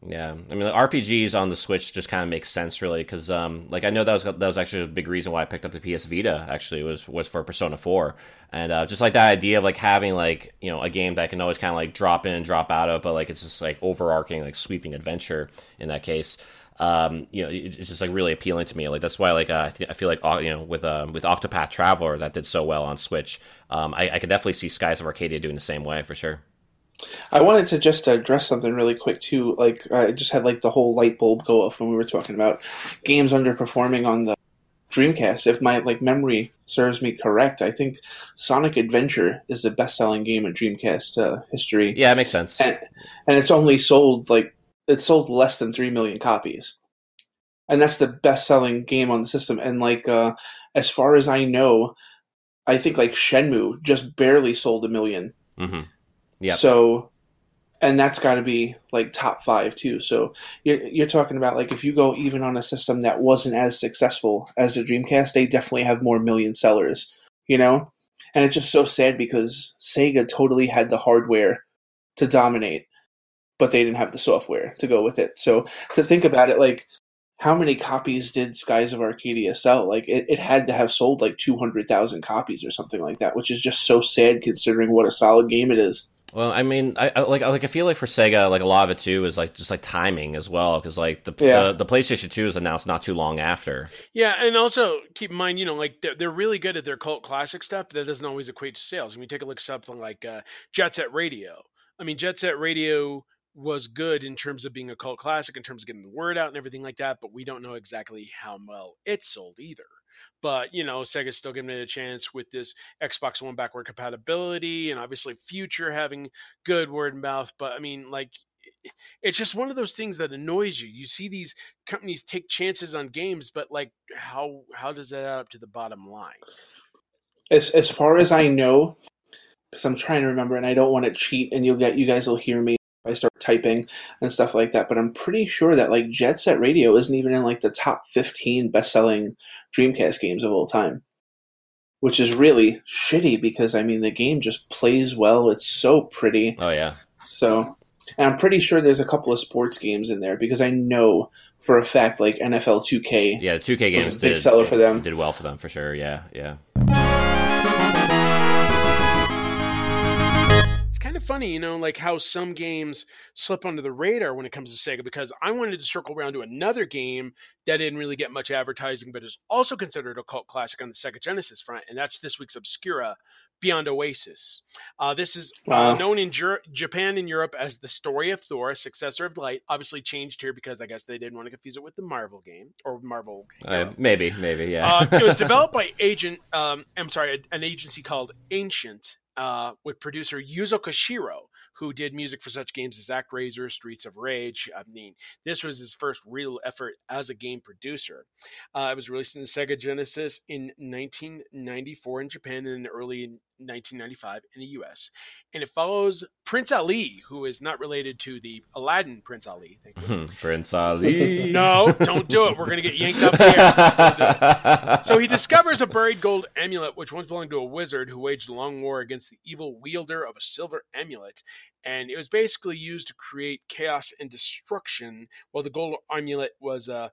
Yeah, I mean, RPGs on the Switch just kind of makes sense, really, because um, like I know that was that was actually a big reason why I picked up the PS Vita. Actually, was was for Persona Four, and uh, just like that idea of like having like you know a game that I can always kind of like drop in and drop out of, but like it's just like overarching like sweeping adventure in that case. Um, you know, it's just like really appealing to me. Like that's why like uh, I, th- I feel like uh, you know with um, with Octopath Traveler that did so well on Switch, um, I, I could definitely see Skies of Arcadia doing the same way for sure. I wanted to just address something really quick too. Like I just had like the whole light bulb go off when we were talking about games underperforming on the Dreamcast. If my like memory serves me correct, I think Sonic Adventure is the best-selling game in Dreamcast uh, history. Yeah, it makes sense. And, and it's only sold like it sold less than three million copies, and that's the best-selling game on the system. And like uh, as far as I know, I think like Shenmue just barely sold a 1000000 mm-hmm. Yeah. So, and that's got to be like top five too. So you're, you're talking about like if you go even on a system that wasn't as successful as the Dreamcast, they definitely have more million sellers, you know? And it's just so sad because Sega totally had the hardware to dominate. but they didn't have the software to go with it. So to think about it, like how many copies did Skies of Arcadia sell? Like it, it had to have sold like two hundred thousand copies or something like that, which is just so sad considering what a solid game it is. Well, I mean, I, I like like I feel like for Sega, like a lot of it too is like just like timing as well, because like the, Yeah. the the PlayStation Two was announced not too long after. Yeah, and also keep in mind, you know, like they're, they're really good at their cult classic stuff. But that doesn't always equate to sales. When you take a look at something like uh, Jet Set Radio, I mean, Jet Set Radio was good in terms of being a cult classic, in terms of getting the word out and everything like that. But we don't know exactly how well it sold either. But you know, Sega's still giving it a chance with this Xbox One backward compatibility, and obviously Future having good word of mouth. But I mean, like it's just one of those things that annoys you. You see these companies take chances on games, but like how how does that add up to the bottom line? As as far as I know, because I'm trying to remember, and I don't want to cheat, and you'll get you guys will hear me I start typing and stuff like that. But I'm pretty sure that like Jet Set Radio isn't even in like the top 15 best selling Dreamcast games of all time, which is really shitty because I mean the game just plays well. It's so pretty. Oh yeah, So, and I'm pretty sure there's a couple of sports games in there because I know for a fact like NFL 2K. yeah. Two K Was a games big did seller for them. Did well for them for sure. Yeah, yeah. Funny, you know, like how some games slip under the radar when it comes to Sega because I wanted to circle around to another game that didn't really get much advertising but is also considered a cult classic on the Sega Genesis front, and that's this week's Obscura Beyond Oasis. Uh, this is uh, Wow. known in Jur- Japan and Europe as The Story of Thor, successor of Light. Obviously changed here because I guess they didn't want to confuse it with the Marvel game or Marvel. Uh, maybe, maybe, yeah. Uh, it was developed by agent, um, I'm sorry, an agency called Ancient, uh, with producer Yuzo Koshiro, who did music for such games as ActRaiser, Streets of Rage. I mean, this was his first real effort as a game producer. Uh, it was released in the Sega Genesis in 1994 in Japan and early 1995 in the US. And it follows Prince Ali, who is not related to the Aladdin Prince Ali. Thank you. Prince Ali. No, don't do it. We're going to get yanked up here. So he discovers a buried gold amulet, which once belonged to a wizard who waged a long war against the evil wielder of a silver amulet. And it was basically used to create chaos and destruction, while the gold amulet was uh,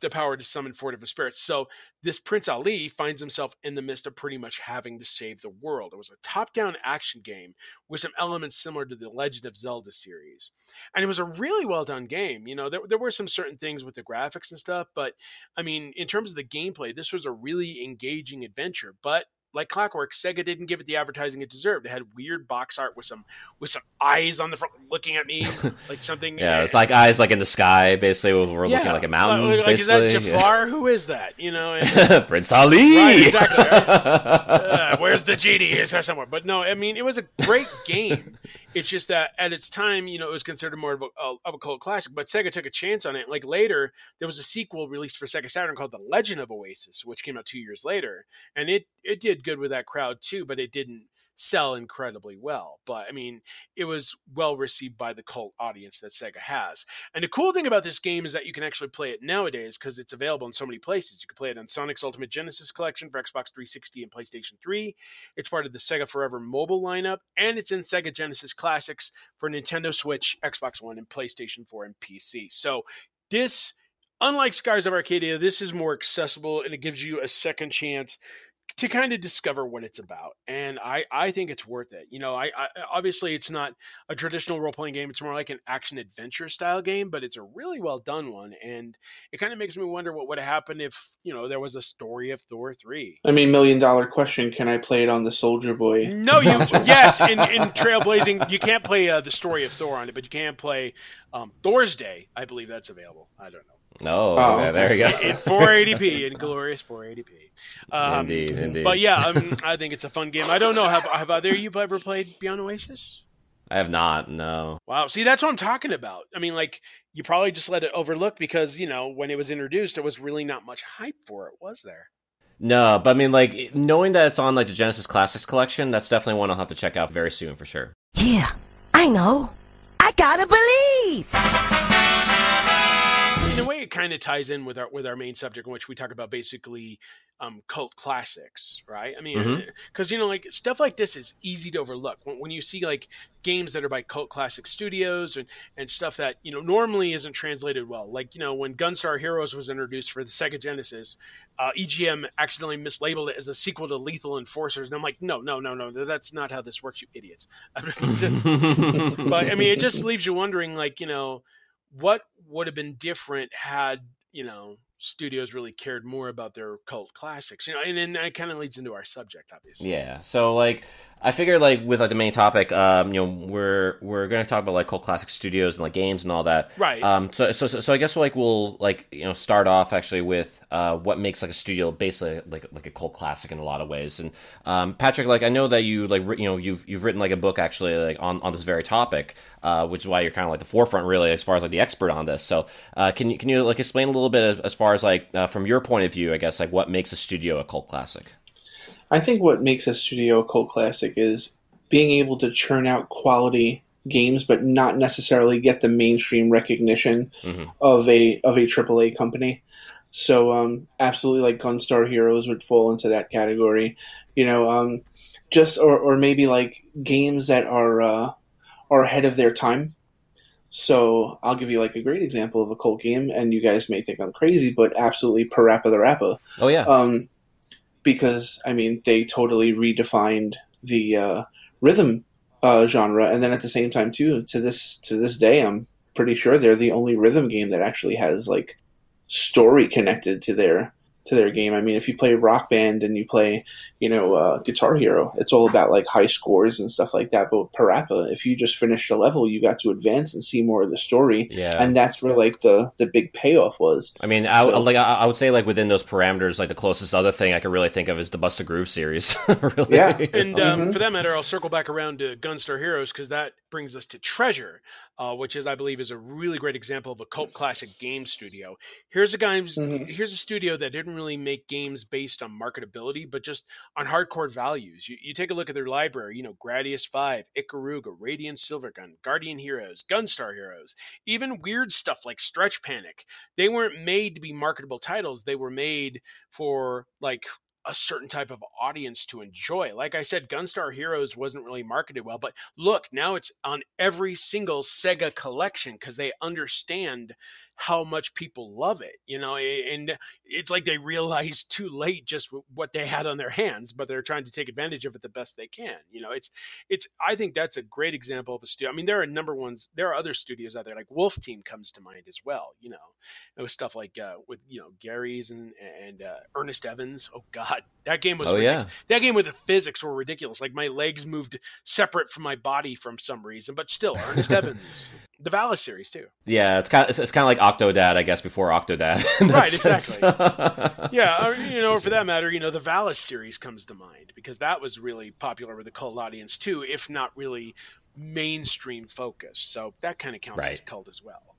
the power to summon four different spirits. So this Prince Ali finds himself in the midst of pretty much having to save the world. It was a top-down action game with some elements similar to the Legend of Zelda series. And it was a really well done game. You know, there, there were some certain things with the graphics and stuff, but I mean, in terms of the gameplay, this was a really engaging adventure. But like clockwork, Sega didn't give it the advertising it deserved. It had weird box art with some with some eyes on the front looking at me, like something. yeah, it's like eyes like in the sky. Basically, we're looking at like a mountain. Like, like, is that Jafar? Who is that? You know, and, Prince Ali. Right, exactly, uh, where's the genie? Is there somewhere? But no, I mean, it was a great game. It's just that at its time, you know, it was considered more of a, uh, of a cult classic. But Sega took a chance on it. Like later, there was a sequel released for Sega Saturn called The Legend of Oasis, which came out two years later, and it it did good with that crowd too. But it didn't sell incredibly well. But I mean, it was well received by the cult audience that Sega has. And the cool thing about this game is that you can actually play it nowadays because it's available in so many places. You can play it on Sonic's Ultimate Genesis Collection for Xbox 360 and PlayStation 3. It's part of the Sega Forever mobile lineup, and it's in Sega Genesis Classics for Nintendo Switch, Xbox One, and PlayStation 4 and PC. So this, unlike Skies of Arcadia, this is more accessible and it gives you a second chance to kind of discover what it's about and i i think it's worth it you know I, I obviously it's not a traditional role-playing game it's more like an action adventure style game but it's a really well done one and it kind of makes me wonder what would have happened if you know there was a story of thor 3 I mean, million dollar question: Can I play it on the Soulja Boy? no you yes in, in trailblazing you can't play uh, the story of thor on it but you can play um, thor's day i believe that's available i don't know No, Oh, okay, there we go. in 480p in glorious 480p um, indeed, indeed. But yeah, um, I think it's a fun game. I don't know. Have, have either of you ever played Beyond Oasis? I have not. No. Wow. See, that's what I'm talking about. I mean, like, you probably just let it overlook because, you know, when it was introduced, there was really not much hype for it, was there? No, but I mean, like knowing that it's on like the Genesis Classics collection, that's definitely one I'll have to check out very soon for sure. Yeah, I know. I gotta believe. In a way, it kind of ties in with our with our main subject, in which we talk about basically um, cult classics, right? I mean, because Mhm. you know, like stuff like this is easy to overlook when, when you see like games that are by cult classic studios and and stuff that you know normally isn't translated well. Like you know, when Gunstar Heroes was introduced for the Sega Genesis, uh, EGM accidentally mislabeled it as a sequel to Lethal Enforcers, and I'm like, no, no, no, no, that's not how this works, you idiots. but I mean, it just leaves you wondering, like, you know, what would have been different had you know studios really cared more about their cult classics, you know, and then that kind of leads into our subject, obviously. Yeah. So like I figure like with like the main topic, um, you know, we're we're gonna talk about like cult classic studios and like games and all that. Right. Um so so so, I guess like we'll like you know start off actually with uh what makes like a studio basically like like a cult classic in a lot of ways. And um Patrick, like I know that you like you know you've you've written like a book actually like on, on this very topic, uh, which is why you're kind of like the forefront really as far as like the expert on this. So uh can you can you like explain a little bit as, as far as like uh, from your point of view, I guess like what makes a studio a cult classic? I think what makes a studio a cult classic is being able to churn out quality games, but not necessarily get the mainstream recognition Mhm. of a of a AAA company. So, um, absolutely, like Gunstar Heroes would fall into that category. You know, um, just or or maybe like games that are uh, are ahead of their time. So I'll give you like a great example of a cult game, and you guys may think I'm crazy, but absolutely PaRappa the Rapper Oh yeah. um, because I mean they totally redefined the uh, rhythm uh, genre, and then at the same time too, to this to this day, I'm pretty sure they're the only rhythm game that actually has like story connected to their to their game. I mean, if you play Rock Band and you play, you know, uh, Guitar Hero, it's all about like high scores and stuff like that. But with PaRappa, if you just finished a level, you got to advance and see more of the story, yeah. and that's where like the the big payoff was. I mean, I, So- like I, I would say, like within those parameters, like the closest other thing I could really think of is the Bust a Groove series. really. Yeah. And um, Mhm. for that matter, I'll circle back around to Gunstar Heroes because that brings us to Treasure, uh, which is, I believe, is a really great example of a cult classic game studio. Here's a guy, Mhm. here's a studio that didn't really make games based on marketability, but just on hardcore values. You, you take a look at their library, you know, Gradius Five, Ikaruga, Radiant Silvergun, Guardian Heroes, Gunstar Heroes, even weird stuff like Stretch Panic. They weren't made to be marketable titles. They were made for like a certain type of audience to enjoy. Like I said, Gunstar Heroes wasn't really marketed well, but look, now it's on every single Sega collection because they understand how much people love it, you know, and it's like they realize too late just what they had on their hands, but they're trying to take advantage of it the best they can. You know, it's it's I think that's a great example of a studio. I mean, there are number ones, there are other studios out there like Wolf Team comes to mind as well, you know. It was stuff like uh, with you know Gary's and and uh, Ernest Evans. Oh God, that game was Oh yeah. that game with the physics were ridiculous. Like my legs moved separate from my body from some reason, but still, Ernest Evans, the Valis series too. Yeah, it's kind of, it's, it's kind of like Octodad, I guess, before Octodad. Right, sense. Yeah, or, you know, for that matter, you know, the Valis series comes to mind because that was really popular with the cult audience too, if not really mainstream focused. So that kind of counts as cult as well.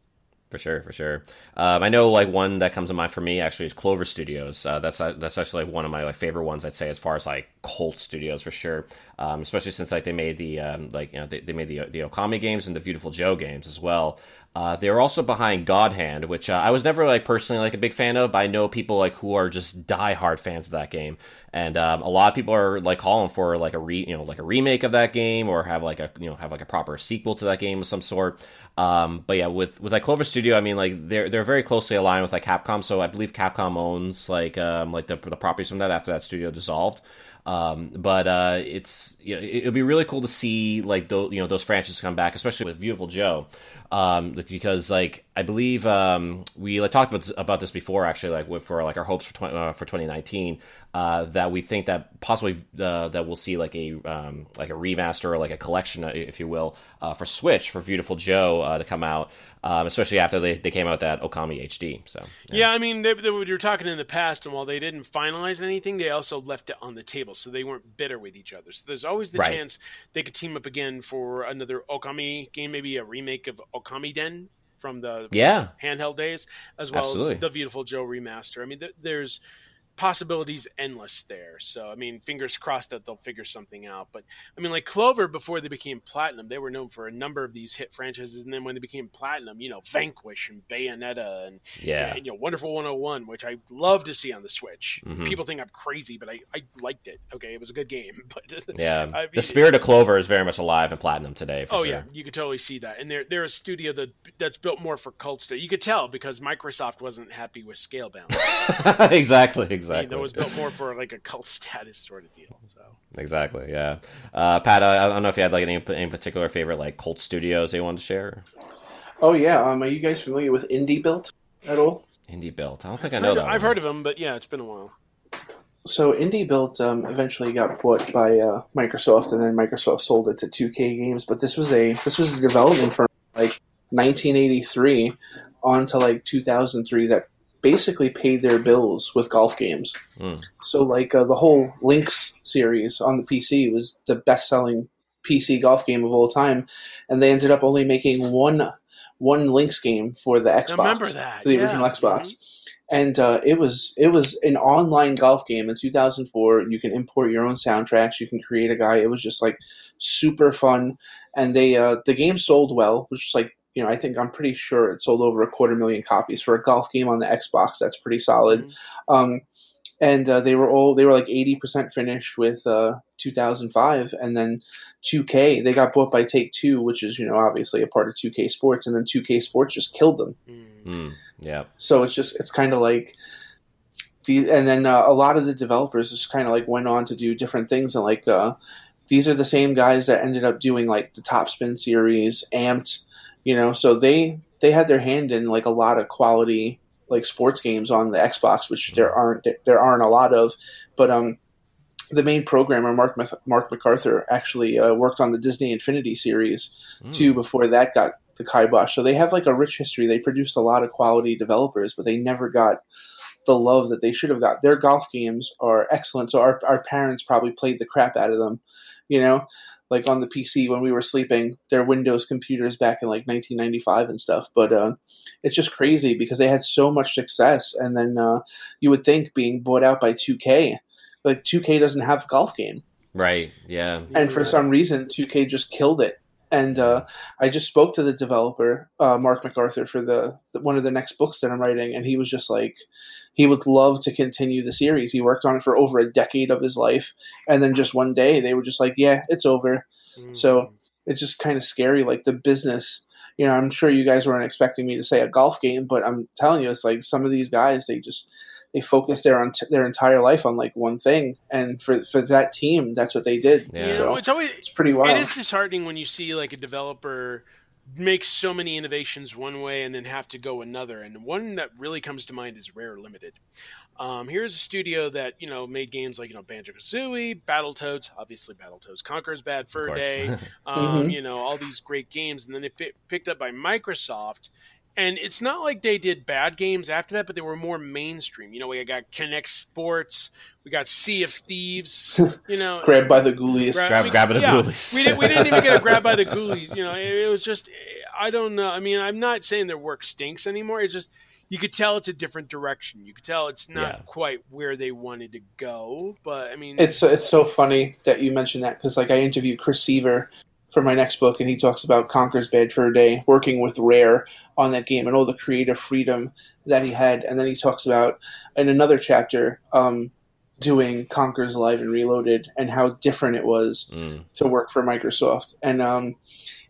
For sure, for sure. Um, I know like one that comes to mind for me actually is Clover Studios. Uh, that's uh, that's actually like one of my like favorite ones I'd say as far as like cult studios for sure. Um, especially since like they made the um, like you know they, they made the the Okami games and the Beautiful Joe games as well. Uh, they were also behind God Hand, which uh, I was never like personally like a big fan of, but I know people like who are just diehard fans of that game, and um, a lot of people are like calling for like a re you know like a remake of that game or have like a you know have like a proper sequel to that game of some sort. Um, but yeah, with with like Clover Studio, I mean like they're they're very closely aligned with like Capcom, so I believe Capcom owns like um like the the properties from that after that studio dissolved. Um, but uh, it's you know, it would be really cool to see like those you know those franchises come back, especially with Beautiful Joe, um, because like I believe um, we like talked about about this before actually like for like our hopes for 20, uh, for 2019 uh, that we think that possibly uh, that we'll see like a um, like a remaster or like a collection uh, if you will uh, for Switch for Beautiful Joe uh, to come out, um, especially after they, they came out that Okami HD. So Yeah, I mean, they, they were talking in the past, and while they didn't finalize anything, they also left it on the table, so they weren't bitter with each other. So there's always the Right. chance they could team up again for another Okami game, maybe a remake of Okami Den from the yeah, handheld days, as well Absolutely. as the Beautiful Joe remaster. I mean, th- there's possibilities endless there. So I mean, fingers crossed that they'll figure something out. But I mean, like Clover before they became platinum, they were known for a number of these hit franchises, and then when they became platinum, you know, Vanquish and Bayonetta and Yeah. and, you know, Wonderful 101, which I love to see on the Switch. Mhm. People think I'm crazy, but I, I liked it. Okay, it was a good game, but Yeah, I the spirit of Clover is very much alive in Platinum today. For oh sure. yeah, you could totally see that. And they're they're a studio that that's built more for cult stuff. You could tell because Microsoft wasn't happy with Scalebound. exactly, I mean, exactly. that was built more for like a cult status sort of deal. So Exactly, yeah. Uh, Pat, I, I don't know if you had like any, any particular favorite like cult studios that you wanted to share. Oh yeah, um, are you guys familiar with Indie Built at all? Indie built. I don't think I know I've, that. I've one. heard of them, but yeah, it's been a while. So Indie Built um, eventually got bought by uh, Microsoft, and then Microsoft sold it to 2K Games. But this was a this was a development from like 1983 on to like 2003 that basically paid their bills with golf games. Mm. So like uh, the whole Links series on the PC was the best selling PC golf game of all time, and they ended up only making one one Links game for the Xbox, remember that, for the yeah. original Xbox. And uh, it was it was an online golf game in 2004. You can import your own soundtracks. You can create a guy. It was just like super fun, and they uh, the game sold well, which is like you know I think I'm pretty sure it sold over a quarter million copies for a golf game on the Xbox. That's pretty solid. Um, and uh, they were all they were like 80% finished with uh, 2005 and then 2k they got bought by take two which is you know obviously a part of 2k sports and then 2k sports just killed them Mm. Mm, yeah, so it's just it's kind of like the and then uh, a lot of the developers just kind of like went on to do different things and like uh, these are the same guys that ended up doing like the Top Spin series, Amped, you know. So they they had their hand in like a lot of quality like sports games on the Xbox, which there aren't there aren't a lot of, but um. The main programmer, Mark Mark MacArthur, actually uh, worked on the Disney Infinity series Mm. too before that got the kibosh. So they have like a rich history. They produced a lot of quality developers, but they never got the love that they should have got. Their golf games are excellent. So our, our parents probably played the crap out of them, you know, like on the PC when we were sleeping, their Windows computers back in like 1995 and stuff. But uh, it's just crazy because they had so much success. And then uh, you would think being bought out by 2K, like 2K doesn't have a golf game right. Yeah, and for some reason 2k just killed it and uh, i just spoke to the developer uh, mark macarthur for the, the one of the next books that i'm writing and he was just like he would love to continue the series. He worked on it for over a decade of his life and then just one day they were just like yeah it's over. Mm. so it's just kind of scary like the business. You know i'm sure you guys weren't expecting me to say a golf game but i'm telling you it's like some of these guys they just they focused their on their entire life on like one thing and for for that team that's what they did Yeah. You so know, it's always it's pretty wild It is disheartening when you see like a developer make so many innovations one way and then have to go another. And one that really comes to mind is Rare Limited. Um, here's a studio that you know made games like you know Banjo Kazooie, Battletoads, obviously Battletoads, Conker's Bad Fur. Day, um, Mhm. you know all these great games, and then they pi picked up by Microsoft. And it's not like they did bad games after that, but they were more mainstream. You know, we got Kinect Sports, we got Sea of Thieves. You know, grabbed by the ghoulies Gra- Grab- we- grab the yeah, ghoulies. we, didn't, we didn't even get a grab by the ghoulies. You know, it, it was just, I don't know. I mean, I'm not saying their work stinks anymore. It's just, you could tell it's a different direction. You could tell it's not Yeah. quite where they wanted to go. But I mean, It's it's so funny that you mentioned that because like I interviewed Chris Seavor for my next book, and he talks about Conker's Bad Fur Day, working with Rare on that game, and all the creative freedom that he had. And then he talks about in another chapter um, doing Conker's Live and Reloaded and how different it was Mm, to work for Microsoft. And um,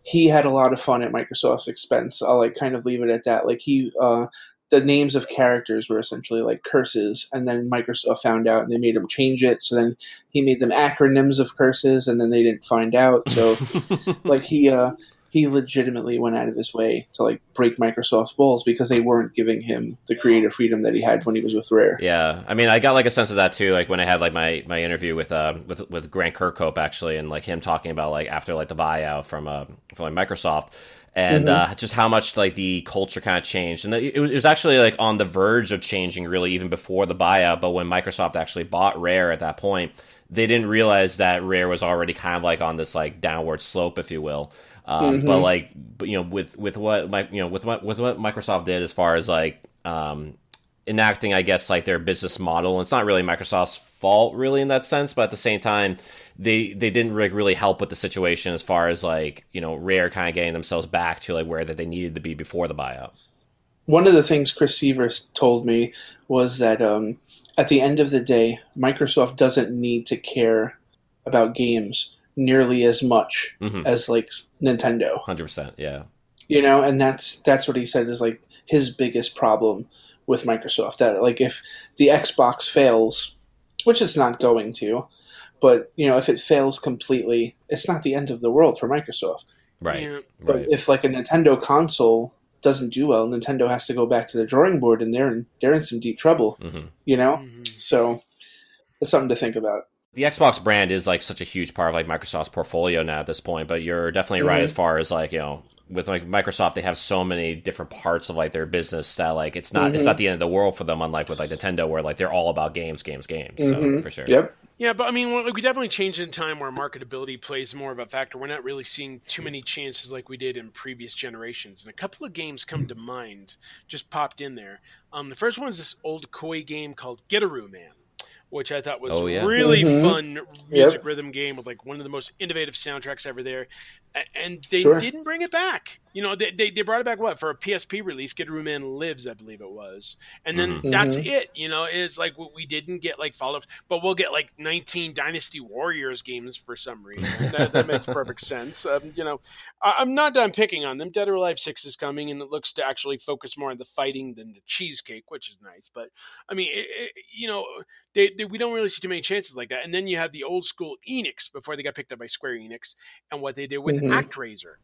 he had a lot of fun at Microsoft's expense. I'll like kind of leave it at that. Like he, uh, the names of characters were essentially like curses, and then Microsoft found out and they made him change it. So then he made them acronyms of curses, and then they didn't find out. So like he, uh, he legitimately went out of his way to like break Microsoft's balls because they weren't giving him the creative freedom that he had when he was with Rare. Yeah, I mean, I got like a sense of that too. Like when I had like my, my interview with uh with with Grant Kirkhope actually, and like him talking about like after like the buyout from uh from like Microsoft, and uh, just how much like the culture kind of changed, and it, was actually like on the verge of changing really even before the buyout. But when Microsoft actually bought Rare at that point, they didn't realize that Rare was already kind of like on this like downward slope, if you will. Um, But like, you know, with with what you know with what with what Microsoft did as far as like um, enacting, I guess, like their business model. And it's not really Microsoft's fault, really, in that sense. But at the same time, they they didn't really, really help with the situation as far as like you know Rare kind of getting themselves back to like where that they needed to be before the buyout. One of the things Chris Sievers told me was that um, at the end of the day, Microsoft doesn't need to care about games nearly as much Mhm. as like Nintendo. Hundred percent, yeah. you know and that's that's what he said is like his biggest problem with microsoft that like if the xbox fails which it's not going to but you know if it fails completely it's not the end of the world for microsoft Right, Yeah. but right. if like a nintendo console doesn't do well nintendo has to go back to the drawing board and they're in they're in some deep trouble hmm you know Mhm. so it's something to think about the Xbox brand is like such a huge part of like Microsoft's portfolio now at this point, but you're definitely right Mhm. as far as like, you know, with like Microsoft they have so many different parts of like their business that like it's not it's Mhm. not the end of the world for them unlike with like Nintendo where like they're all about games, games, games. So Mhm. for sure. yep Yeah, but I mean, we definitely changed in a time where marketability plays more of a factor. We're not really seeing too many chances like we did in previous generations. And a couple of games come to mind, just popped in there. Um, the first one is this old Koei game called Gitaroo Man, which I thought was Oh, yeah. really Mhm. fun music Yep. rhythm game with like one of the most innovative soundtracks ever there. A- And they Sure. didn't bring it back. You know, they, they, they brought it back what for a PSP release? Gitaroo Man Lives, I believe it was, and then Mhm. that's Mhm. it. You know, it's like we- we didn't get like follow ups, but we'll get like 19 Dynasty Warriors games for some reason. that, that makes perfect sense. Um, you know, I, I'm not done picking on them. Dead or Alive Six is coming, and it looks to actually focus more on the fighting than the cheesecake, which is nice. But I mean, it, it, you know, they, they, we don't really see too many chances like that. And then you have the old school Enix before they got picked up by Square Enix, and what they did with Mhm. ActRaiser.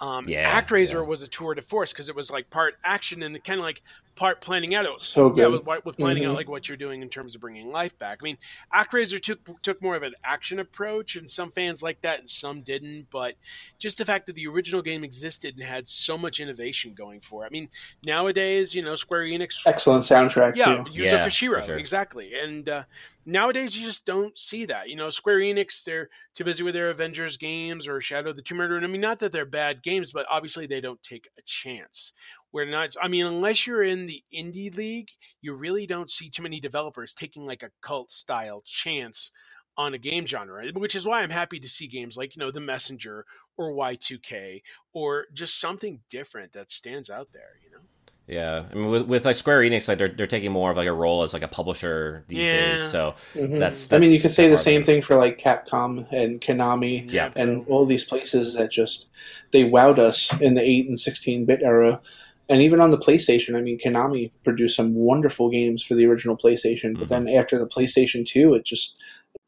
Um, Yeah, ActRaiser yeah. was a tour de force because it was like part action and kind of like part planning out. It was So yeah, good. with, with planning out Mhm. like what you're doing in terms of bringing life back. I mean, ActRaiser took took more of an action approach, and some fans liked that, and some didn't. But just the fact that the original game existed and had so much innovation going for it. I mean, nowadays, you know, Square Enix excellent soundtrack yeah, too Yuzo Yeah, Koshiro, sure. exactly. And uh, nowadays, you just don't see that. You know, Square Enix, they're too busy with their Avengers games or Shadow of the Tomb Raider. And I mean, not that they're bad games, but obviously they don't take a chance. We're not. I mean, unless you're in the indie league, you really don't see too many developers taking like a cult style chance on a game genre, which is why I'm happy to see games like you know The Messenger or Y2K or just something different that stands out there. You know. Yeah. I mean with, with like Square Enix like they're they're taking more of like a role as like a publisher these Yeah. days. So Mhm. that's, I mean, you could say the same thing for like Capcom and Konami Yeah. and all these places that just they wowed us in the 8 and 16 bit era. And even on the PlayStation, I mean, Konami produced some wonderful games for the original PlayStation, but then after the PlayStation 2, it just,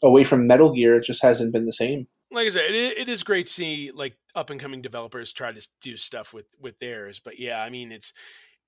away from Metal Gear, it just hasn't been the same. like I said, it, it is great to see like up and coming developers try to do stuff with with theirs. But yeah, I mean, it's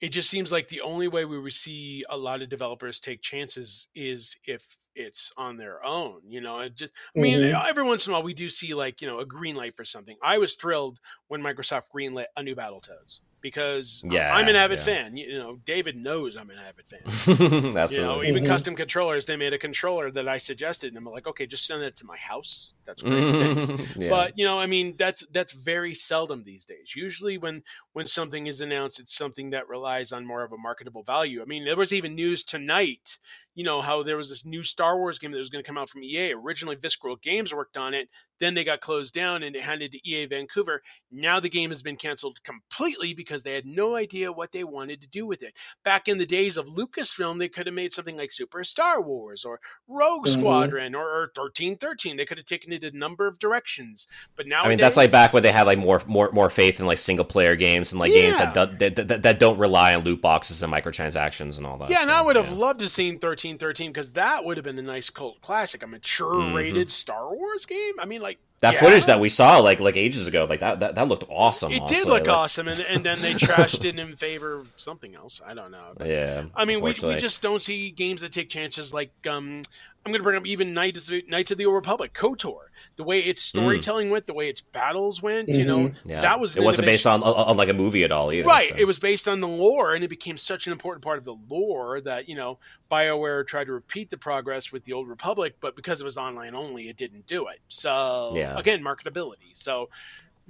it just seems like the only way we would see a lot of developers take chances is if it's on their own. You know, it just I mean, Mhm. every once in a while we do see like you know a green light for something. I was thrilled when Microsoft greenlit a new Battletoads because Yeah, I'm an avid yeah. fan. You know, David knows I'm an avid fan. Absolutely. You know, even custom controllers, they made a controller that I suggested, and I'm like, okay, just send it to my house. That's great. Yeah. But you know, I mean, that's that's very seldom these days. Usually, when when something is announced, it's something that relies on more of a marketable value. I mean, there was even news tonight. You know how there was this new Star Wars game that was going to come out from EA. Originally, Visceral Games worked on it. Then they got closed down and it handed to EA Vancouver. Now the game has been canceled completely because they had no idea what they wanted to do with it. Back in the days of Lucasfilm, they could have made something like Super Star Wars or Rogue Mhm. Squadron or, or 1313. They could have taken it a number of directions. But now I mean, that's like back when they had like more more more faith in like single player games and like games that, do, that, that that don't rely on loot boxes and microtransactions and all that. Yeah, and I would have yeah. loved to seen thirteen thirteen because that would have been a nice cult classic, a mature rated Star Wars game. I mean, like Mm-hmm. that yeah, footage that we saw like like ages ago, like that that, that looked awesome. It did look like, awesome, and, and then they trashed it in favor of something else. I don't know. But, Yeah, I mean, we, we just don't see games that take chances like um, I'm going to bring up even Knights of, Knights of the Old Republic, KOTOR. The way its storytelling went, the way its battles went, you know, Mhm. Yeah. that was it wasn't based on, on, on, like a movie at all either. Right. so. It was based on the lore, and it became such an important part of the lore that, you know, BioWare tried to repeat the progress with the Old Republic, but because it was online only, it didn't do it. So, Yeah. again, marketability. So,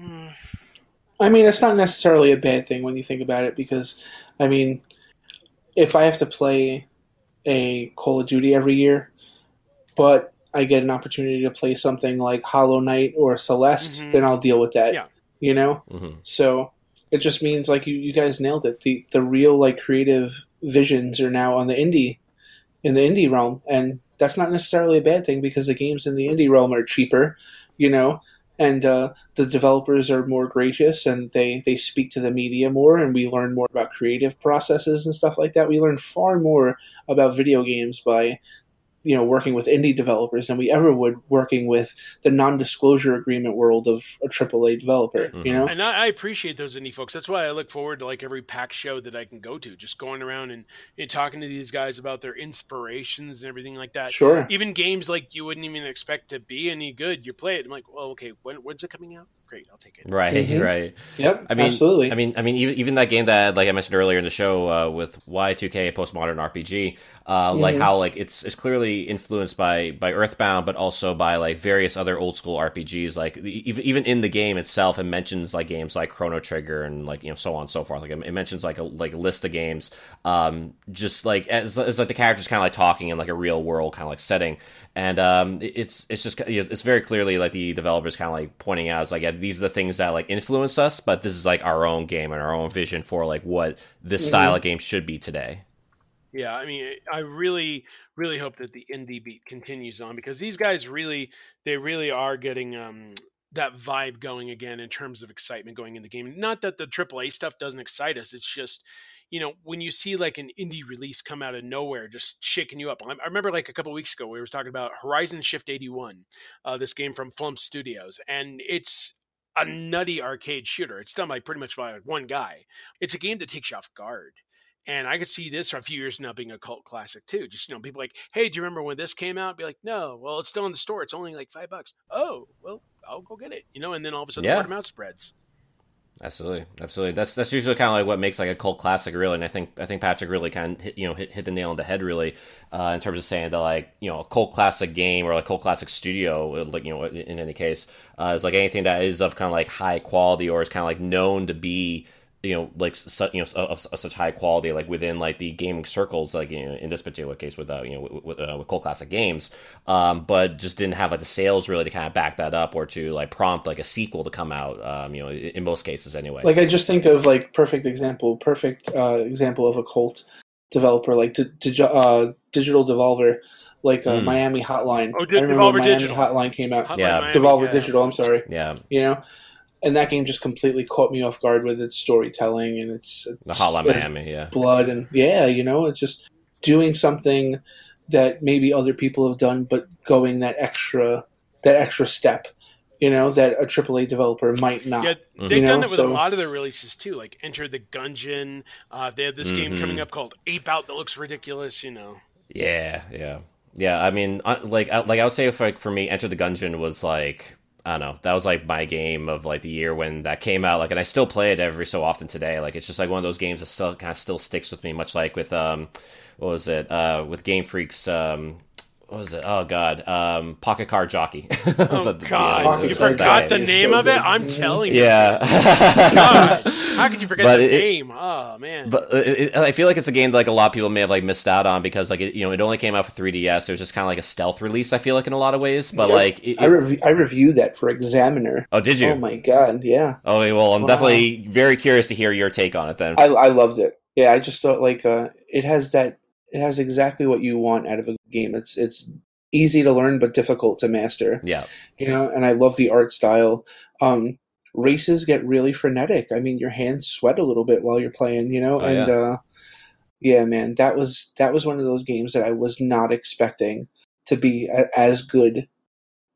mm, I mean, it's not necessarily a bad thing when you think about it because, I mean, if I have to play a Call of Duty every year, but I get an opportunity to play something like Hollow Knight or Celeste, Mhm. then I'll deal with that. Yeah. You know? Mhm. So it just means like you, you guys nailed it. The the real like creative visions are now on the indie in the indie realm. And that's not necessarily a bad thing because the games in the indie realm are cheaper, you know, and uh, the developers are more gracious and they, they speak to the media more and we learn more about creative processes and stuff like that. We learn far more about video games by you know working with indie developers than we ever would working with the non-disclosure agreement world of a AAA developer. You mm-hmm. know, And I, I appreciate those indie folks. That's why I look forward to like every pack show that I can go to, just going around and, and talking to these guys about their inspirations and everything like that. sure. Even games like you wouldn't even expect to be any good, you play it. I'm like, well, okay, when, when's it coming out? Great, I'll take it. Right, Mhm. right. Yep, I mean, absolutely. I mean, I mean, even, even that game that, like I mentioned earlier in the show, uh, with Y2K postmodern RPG, uh, like Mhm. how like it's it's clearly influenced by by Earthbound, but also by like various other old school RPGs. Like even even in the game itself, it mentions like games like Chrono Trigger and like you know so on and so forth. Like it it mentions like a like a list of games, um, just like as, as like the characters kind of like talking in like a real world kind of like setting, and um, it's it's just you know, it's very clearly like the developers kind of like pointing out is like yeah, these are the things that like influence us, but this is like our own game and our own vision for like what this style of game should be today. Yeah, I mean, I really, really hope that the indie beat continues on because these guys really, they really are getting um, that vibe going again in terms of excitement going in the game. Not that the AAA stuff doesn't excite us; it's just, you know, when you see like an indie release come out of nowhere, just shaking you up. I I remember like a couple weeks ago we were talking about Horizon Shift eighty one, uh, this game from Flump Studios, and it's a nutty arcade shooter. It's done by pretty much by one guy. It's a game that takes you off guard. And I could see this for a few years now being a cult classic too. Just you know, people like, hey, do you remember when this came out? Be like, no, well, it's still in the store. It's only like five bucks. Oh, well, I'll go get it. You know, and then all of a sudden, Yeah. word of mouth spreads. Absolutely, absolutely. That's that's usually kind of like what makes like a cult classic, really. And I think I think Patrick really kind of hit, you know hit, hit the nail on the head, really, uh, in terms of saying that like you know a cult classic game or like cult classic studio, like you know in, in any case, uh, is like anything that is of kind of like high quality or is kind of like known to be you know like su- you know of, of such high quality like within like the gaming circles like you know in this particular case with uh, you know with, with, uh, with cult classic games um but just didn't have like the sales really to kind of back that up or to like prompt like a sequel to come out um you know in, in most cases anyway Like I just think of like perfect example, perfect uh, example of a cult developer like di- digi- uh, Digital Devolver, like uh, Mm. Miami Hotline. Oh, I remember Devolver when Miami Digital. Hotline came out. Hotline Yeah. Miami, Devolver yeah. Digital. I'm sorry. yeah You know, and that game just completely caught me off guard with its storytelling and its, the its Hotline its Miami yeah blood and yeah, you know, it's just doing something that maybe other people have done, but going that extra that extra step. You know that a AAA developer might not. Yeah, they've You done know, that with a lot of their releases too. Like Enter the Gungeon. Uh, they have this game Mhm. coming up called Ape Out that looks ridiculous. You know. Yeah, yeah, yeah. I mean, uh, like, I- like I would say, if like for me, Enter the Gungeon was like, I don't know, that was like my game of like the year when that came out. Like, and I still play it every so often today. Like, it's just like one of those games that still kind of still sticks with me, much like with um, what was it? Uh, with Game Freaks, um. What was it? Oh God, um, Pocket Car Jockey. Oh The- the- God, Pocket you Card forgot the name so of it. good. I'm telling you. Yeah. God, how could you forget But the it- name? Oh man. But uh, it, it, I feel like it's a game that like a lot of people may have like missed out on because like it, you know it only came out for 3DS. It was just kind of like a stealth release. I feel like in a lot of ways, but Yep. like it, I, rev- I reviewed that for Examiner. oh, did you? Oh my god, yeah, Oh well, I'm Wow. definitely very curious to hear your take on it then. I, I loved it. Yeah, I just thought like uh, it has that. It has exactly what you want out of a game. It's it's easy to learn but difficult to master. yeah, You know, and I love the art style. Um, races get really frenetic. I mean, your hands sweat a little bit while you're playing. You know, Oh, and uh, yeah, man, that was that was one of those games that I was not expecting to be a, as good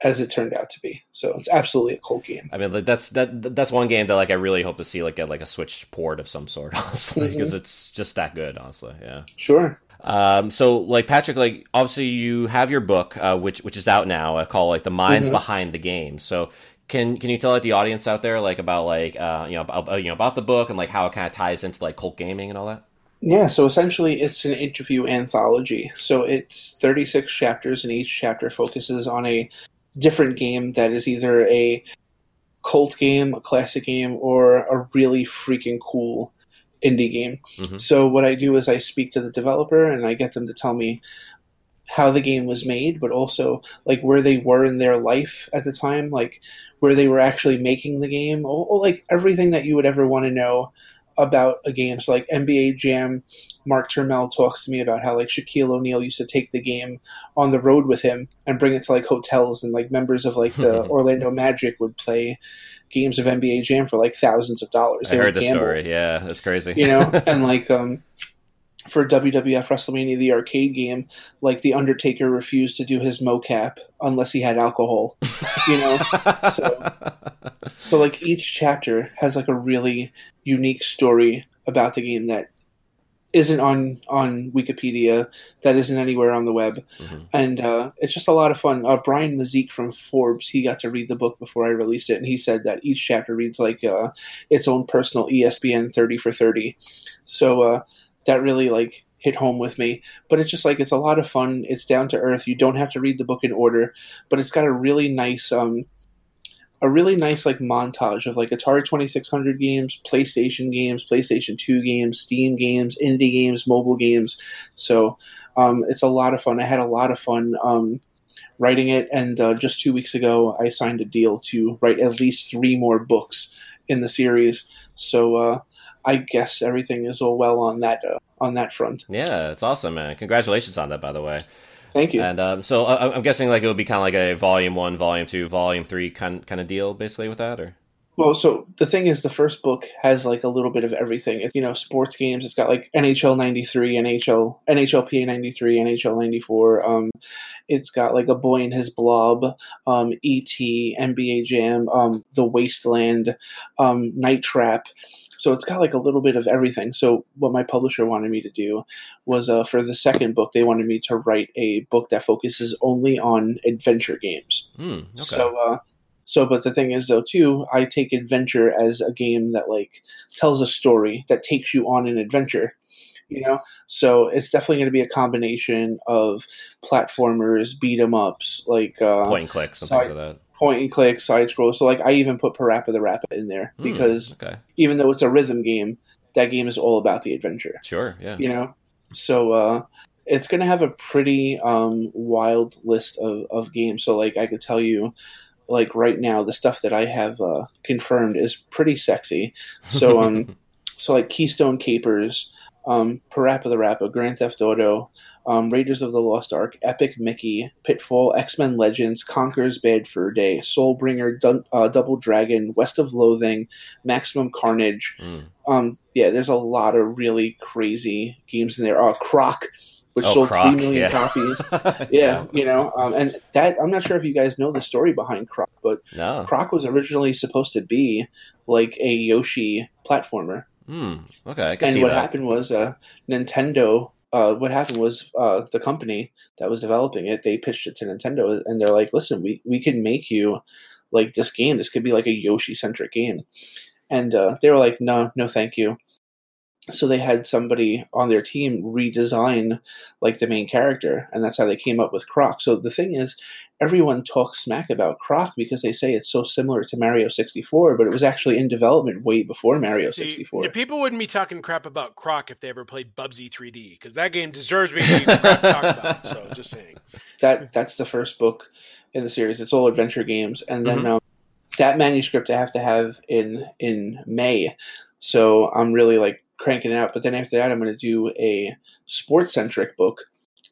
as it turned out to be. So it's absolutely a cult game. I mean like, that's that that's one game that like I really hope to see like get like a Switch port of some sort, honestly, because it's just that good, honestly. Yeah. Sure. Um, so like Patrick, like obviously you have your book, uh, which which is out now, uh, called like the minds Mhm. behind the game. So can can you tell like the audience out there like about like uh you know about, you know about the book and like how it kind of ties into like cult gaming and all that? Yeah, so essentially it's an interview anthology. So it's 36 chapters, and each chapter focuses on a different game that is either a cult game, a classic game, or a really freaking cool indie game. Mhm. So what I do is I speak to the developer and I get them to tell me how the game was made, but also like where they were in their life at the time, like where they were actually making the game, or, or like everything that you would ever want to know about a game. So like NBA Jam, Mark Turmell talks to me about how like Shaquille O'Neal used to take the game on the road with him and bring it to like hotels and like members of like the Orlando Magic would play games of NBA Jam for like thousands of dollars. I They heard the story. Yeah, that's crazy. you know and like um for WWF WrestleMania the arcade game like the Undertaker refused to do his mocap unless he had alcohol you know? So so like each chapter has like a really unique story about the game that isn't on on Wikipedia that isn't anywhere on the web. Mhm. and uh, it's just a lot of fun. Uh, Brian Mazique from Forbes he got to read the book before I released it and he said that each chapter reads like uh, its own personal ESPN 30 for 30 so uh, that really like hit home with me but it's just like it's a lot of fun it's down to earth you don't have to read the book in order but it's got a really nice um a really nice like montage of like Atari 2600 games, PlayStation games, PlayStation 2 games, Steam games, indie games, mobile games. So um, it's a lot of fun. I had a lot of fun um, writing it, and uh, just two weeks ago, I signed a deal to write at least three more books in the series. So uh, I guess everything is all well on that uh, on that front. yeah, it's awesome, man. Congratulations on that, by the way. Thank you. And um, so uh, I'm guessing like it would be kind of like a volume one, volume two, volume three kind kind of deal, basically with that, or Well, so the thing is, the first book has like a little bit of everything. It's, you know, sports games. It's got like NHL '93, NHL, NHLPA '93, NHL '94. Um, it's got like a boy and his blob, um, ET, NBA Jam, um, The Wasteland, um, Night Trap. So it's got like a little bit of everything. So what my publisher wanted me to do was uh, for the second book, they wanted me to write a book that focuses only on adventure games. hmm, okay. So, uh, so, but the thing is, though, too, I take adventure as a game that like tells a story that takes you on an adventure. You know, so it's definitely going to be a combination of platformers, beat 'em ups, like uh, point and clicks and so things like that. point and click, side scroll. So, like, I even put PaRappa the Rapper in there Hmm, because okay, even though it's a rhythm game, that game is all about the adventure sure, yeah. you know so uh it's gonna have a pretty um wild list of of games so like i could tell you like right now the stuff that i have uh confirmed is pretty sexy so um so like keystone capers um PaRappa the Rapper grand theft auto um, Raiders of the Lost Ark, Epic Mickey, Pitfall, X Men Legends, Conker's Bad Fur Day, Soulbringer, Dun- uh, Double Dragon, West of Loathing, Maximum Carnage, Mm. um, yeah, there's a lot of really crazy games in there. Uh, Croc, which Oh, sold Croc, three million yeah. copies. Yeah, you know, um, and that I'm not sure if you guys know the story behind Croc, but no. Croc was originally supposed to be like a Yoshi platformer, Hmm. Okay, I can and what that. happened was uh, Nintendo. Uh, what happened was uh, the company that was developing it. They pitched it to Nintendo, and they're like, "Listen, we we can make you like this game. This could be like a Yoshi centric game." And uh, they were like, "No, no, thank you." So they had somebody on their team redesign like the main character, and that's how they came up with Croc. So the thing is, everyone talks smack about Croc because they say it's so similar to Mario 64, but it was actually in development way before Mario See, 64. yeah, people wouldn't be talking crap about Croc if they ever played Bubsy 3D because that game deserves being crap to talk about. So just saying. that that's the first book in the series. It's all adventure games, and then um, that manuscript I have to have in in May. So I'm really like cranking it out. But then after that, I'm going to do a sports centric book,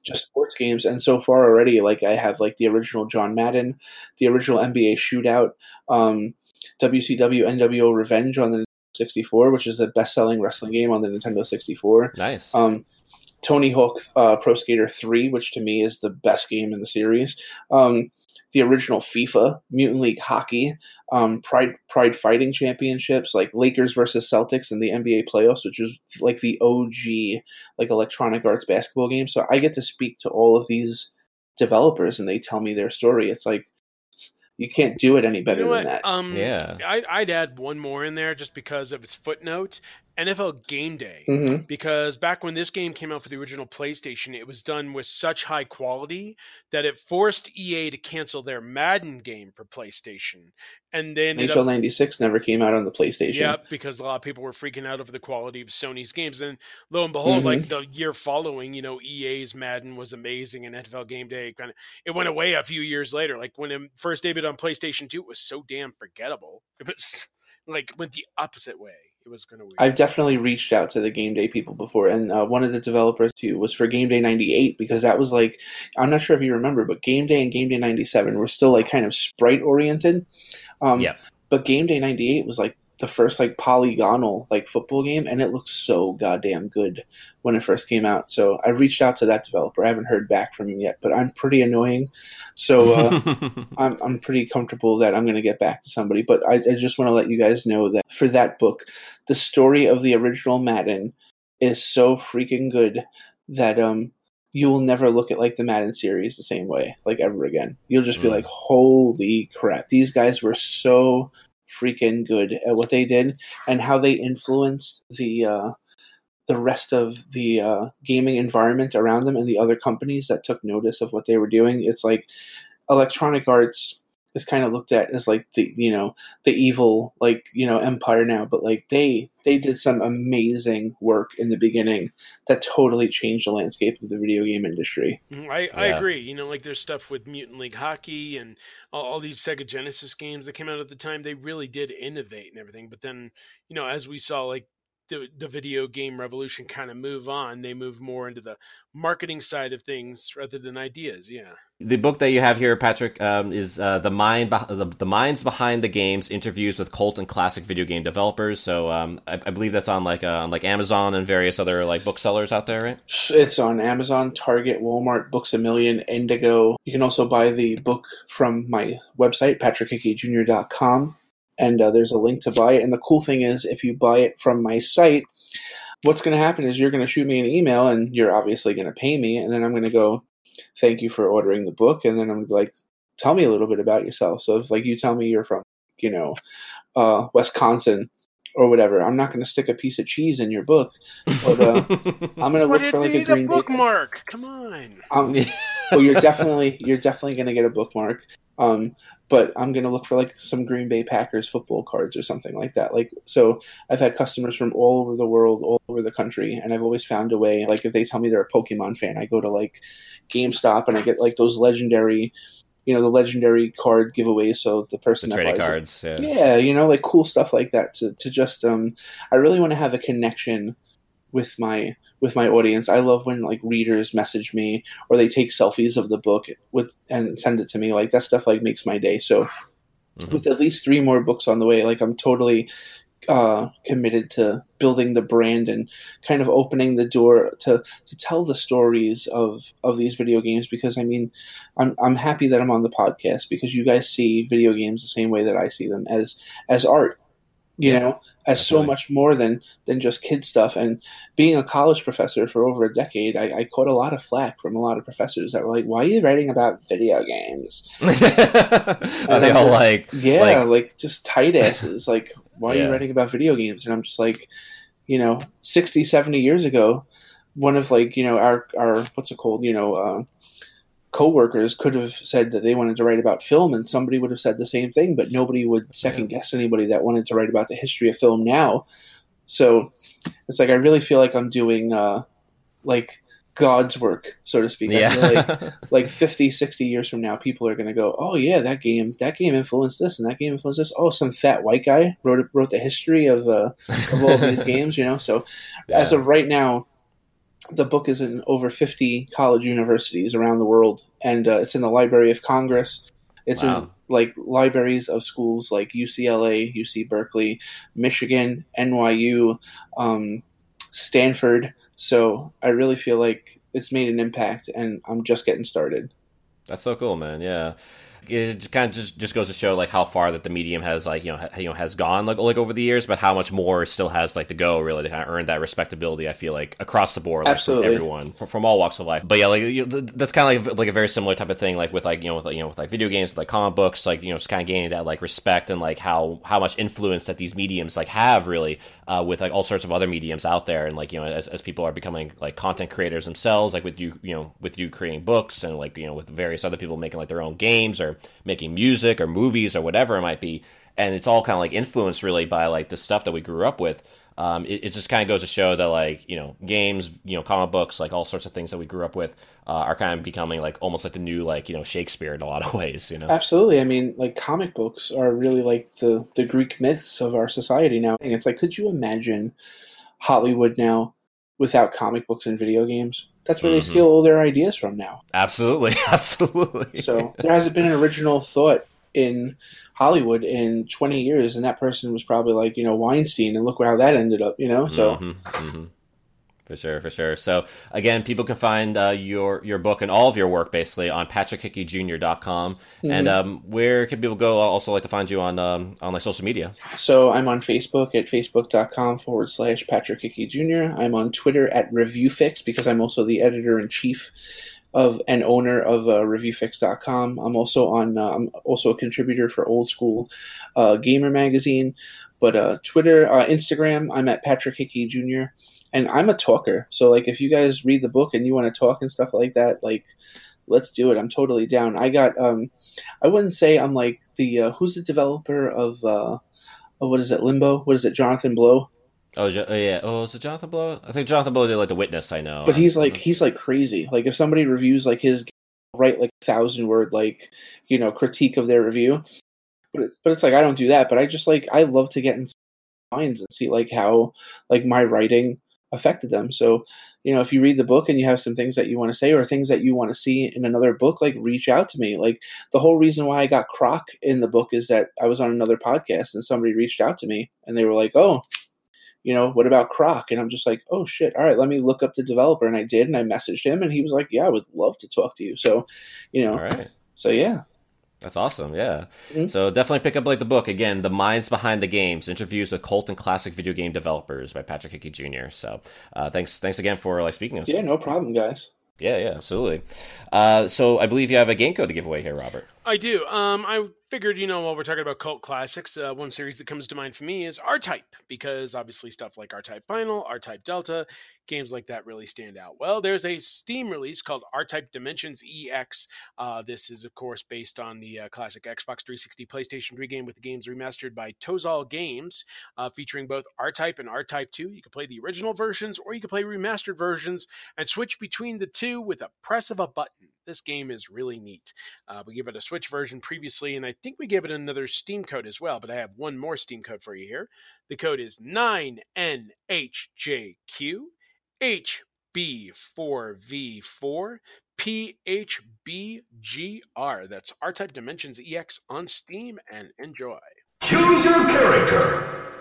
just sports games. And so far already, like I have like the original John Madden, the original NBA Shootout, um, WCW NWO Revenge on the 64, which is the best selling wrestling game on the Nintendo 64. Nice. Um, Tony Hawk uh, Pro Skater 3, which to me is the best game in the series. Um, the original FIFA, Mutant League Hockey, um, Pride Pride Fighting Championships, like Lakers versus Celtics in the NBA playoffs, which is like the OG like Electronic Arts basketball game. So I get to speak to all of these developers, and they tell me their story. It's like you can't do it any better You know than that. Um, Yeah. I, I'd add one more in there just because of its footnote. NFL Game Day. Mhm. Because back when this game came out for the original PlayStation, it was done with such high quality that it forced EA to cancel their Madden game for PlayStation. And then NHL '96 never came out on the PlayStation. Yep, because a lot of people were freaking out over the quality of Sony's games. And lo and behold, like the year following, you know, EA's Madden was amazing and NFL Game Day kind of it went away a few years later. Like when it first debuted on PlayStation 2, it was so damn forgettable. It was like went the opposite way. It was kind of weird. I've definitely reached out to the game day people before, and uh, one of the developers too was for Game Day '98 because that was like I'm not sure if you remember, but Game Day and Game Day '97 were still like kind of sprite oriented. Um, Yeah. But Game Day '98 was like the first like polygonal like football game, and it looked so goddamn good when it first came out. So I reached out to that developer. I haven't heard back from him yet, but I'm pretty annoying. So uh, I'm, I'm pretty comfortable that I'm going to get back to somebody. But I, I just want to let you guys know that for that book, the story of the original Madden is so freaking good that um you will never look at like the Madden series the same way like ever again. You'll just be Mm. like, holy crap, these guys were so freaking good at what they did and how they influenced the uh the rest of the uh, gaming environment around them and the other companies that took notice of what they were doing. It's like Electronic Arts is kind of looked at as like the you know the evil like you know empire now, but like they they did some amazing work in the beginning that totally changed the landscape of the video game industry. Mhm, I, I Yeah. agree. You know, like there's stuff with Mutant League Hockey and all, all these Sega Genesis games that came out at the time. They really did innovate and everything. But then, you know, as we saw, like the the video game revolution kind of move on, they move more into the marketing side of things rather than ideas. Yeah. the book that you have here, Patrick, um, is uh, the mind beh- the, the minds behind the games, interviews with cult and classic video game developers. So um, I, I believe that's on like uh, on like Amazon and various other like booksellers out there, right? It's on Amazon, Target, Walmart, Books a Million, Indigo. You can also buy the book from my website, patrickhickeyjr.com, and uh, there's a link to buy it. And the cool thing is, if you buy it from my site, what's going to happen is you're going to shoot me an email, and you're obviously going to pay me, and then I'm going to go, "Thank you for ordering the book," and then I'm gonna be like, "Tell me a little bit about yourself." So if like you tell me you're from, you know, uh, Wisconsin. Or whatever. I'm not going to stick a piece of cheese in your book, but uh, I'm going to look for like a need Green Bay. bookmark. Come on. Um, well, you're definitely you're definitely gonna get a bookmark. Um, but I'm gonna look for like some Green Bay Packers football cards or something like that. Like, so I've had customers from all over the world, all over the country, and I've always found a way. Like, if they tell me they're a Pokemon fan, I go to like GameStop and I get like those legendary, you know, the legendary card giveaways. So the person that Trading buys it- cards. Yeah. yeah, you know, like cool stuff like that. To to just um, I really want to have a connection with my with my audience. I love when like readers message me or they take selfies of the book with and send it to me. Like that stuff like makes my day. So Mhm. with at least three more books on the way, like I'm totally uh, committed to building the brand and kind of opening the door to, to tell the stories of, of these video games because I mean I'm I'm happy that I'm on the podcast because you guys see video games the same way that I see them as as art. You Yeah, know, as so much more than than just kid stuff. And being a college professor for over a decade, I, I caught a lot of flack from a lot of professors that were like, "Why are you writing about video games?" Are they all like? Yeah, Like- like, just tight asses. like, why are you writing about video games? And I'm just like, you know, 60, 70 years ago, one of like, you know, our, our what's it called, you know, uh, co-workers could have said that they wanted to write about film and somebody would have said the same thing, but nobody would second guess anybody that wanted to write about the history of film now. So it's like, I really feel like I'm doing, uh, like God's work, so to speak. Feel like Yeah. like 50 60 years from now people are going to go oh yeah that game that game influenced this and that game influenced this oh some fat white guy wrote wrote the history of uh, of all these games you know so as of right now the book is in over 50 college universities around the world and uh, it's in the library of congress it's in like libraries of schools like ucla uc berkeley michigan nyu um, stanford so i really feel like it's made an impact and i'm just getting started That's so cool, man. Yeah. It just kind of just, just goes to show like how far that the medium has like you know ha, you know has gone like like over the years, but how much more still has like to go really to kind of earn that respectability. I feel like across the board, like, Absolutely. from everyone from, from all walks of life. But yeah, like you, that's kind of like like a very similar type of thing, like with like you know with like, you know with like video games, with like comic books, like you know just kind of gaining that like respect and like how how much influence that these mediums like have really uh, with like all sorts of other mediums out there, and like you know as, as people are becoming like content creators themselves, like with you you know with you creating books and like you know with various other people making like their own games or making music or movies or whatever it might be, and it's all kind of like influenced really by like the stuff that we grew up with. Um, it, it just kind of goes to show that like you know games, you know comic books, like all sorts of things that we grew up with uh, are kind of becoming like almost like the new like you know Shakespeare in a lot of ways. You know, Absolutely. I mean, like comic books are really like the the Greek myths of our society now. And it's like, could you imagine Hollywood now without comic books and video games? That's where Mhm. they steal all their ideas from now. absolutely, absolutely. So there hasn't been an original thought in Hollywood in 20 years, and that person was probably like, you know, Weinstein, and look how that ended up, you know? So Mhm, mhm. For sure, for sure. So again, people can find uh, your your book and all of your work basically on patrickhickeyjr.com. And um, where can people go? Also, like to find you on um, on like social media. So I'm on Facebook at facebook.com forward slash Patrick Hickey Jr. I'm on Twitter at ReviewFix because I'm also the editor in chief of and owner of uh, ReviewFix.com. I'm also on. Uh, I'm also a contributor for Old School uh, Gamer Magazine. But uh, Twitter, uh, Instagram, I'm at Patrick Hickey Jr. And I'm a talker. So like, if you guys read the book and you want to talk and stuff like that, like. Let's do it. I'm totally down. I got. Um, I wouldn't say I'm like the uh, who's the developer of uh, of what is it, Limbo? What is it, Jonathan Blow? Oh, oh, yeah. Oh, is it Jonathan Blow? I think Jonathan Blow did like the Witness. I know, But he's like he's like crazy. Like if somebody reviews like his write like a thousand word like you know critique of their review, but it's but it's like I don't do that. But I just like I love to get in minds and see like how like my writing affected them. So you know if you read the book and you have some things that you want to say or things that you want to see in another book, like reach out to me. Like the whole reason why I got Croc in the book is that I was on another podcast and somebody reached out to me and they were like, oh you know, what about Croc? And I'm just like, oh shit, all right, let me look up the developer. And I did, and I messaged him, and he was like, yeah, I would love to talk to you. So, you know, right. so yeah, That's awesome. Yeah. Mhm. So definitely pick up like the book again, "The Minds Behind the Games: Interviews with Cult and Classic Video Game Developers" by Patrick Hickey Jr. So uh, thanks, thanks again for like speaking to us. yeah, no problem, guys. yeah, yeah, absolutely. Uh, so I believe you have a game code to give away here, Robert. I do. Um, I figured, you know, while we're talking about cult classics, uh, one series that comes to mind for me is R Type, because obviously stuff like R Type Final, R Type Delta, games like that really stand out. Well, there's a Steam release called R Type Dimensions EX. Uh, this is, of course, based on the uh, classic Xbox 360 PlayStation 3 game with the games remastered by Tozai Games, uh, featuring both R Type and R Type 2. You can play the original versions or you can play remastered versions and switch between the two with a press of a button. This game is really neat. Uh, we gave it a Switch version previously, and I think we gave it another Steam code as well, but I have one more Steam code for you here. The code is 9NHJQ HB4V4 PHBGR. That's R Type Dimensions EX on Steam, and enjoy. Choose your character.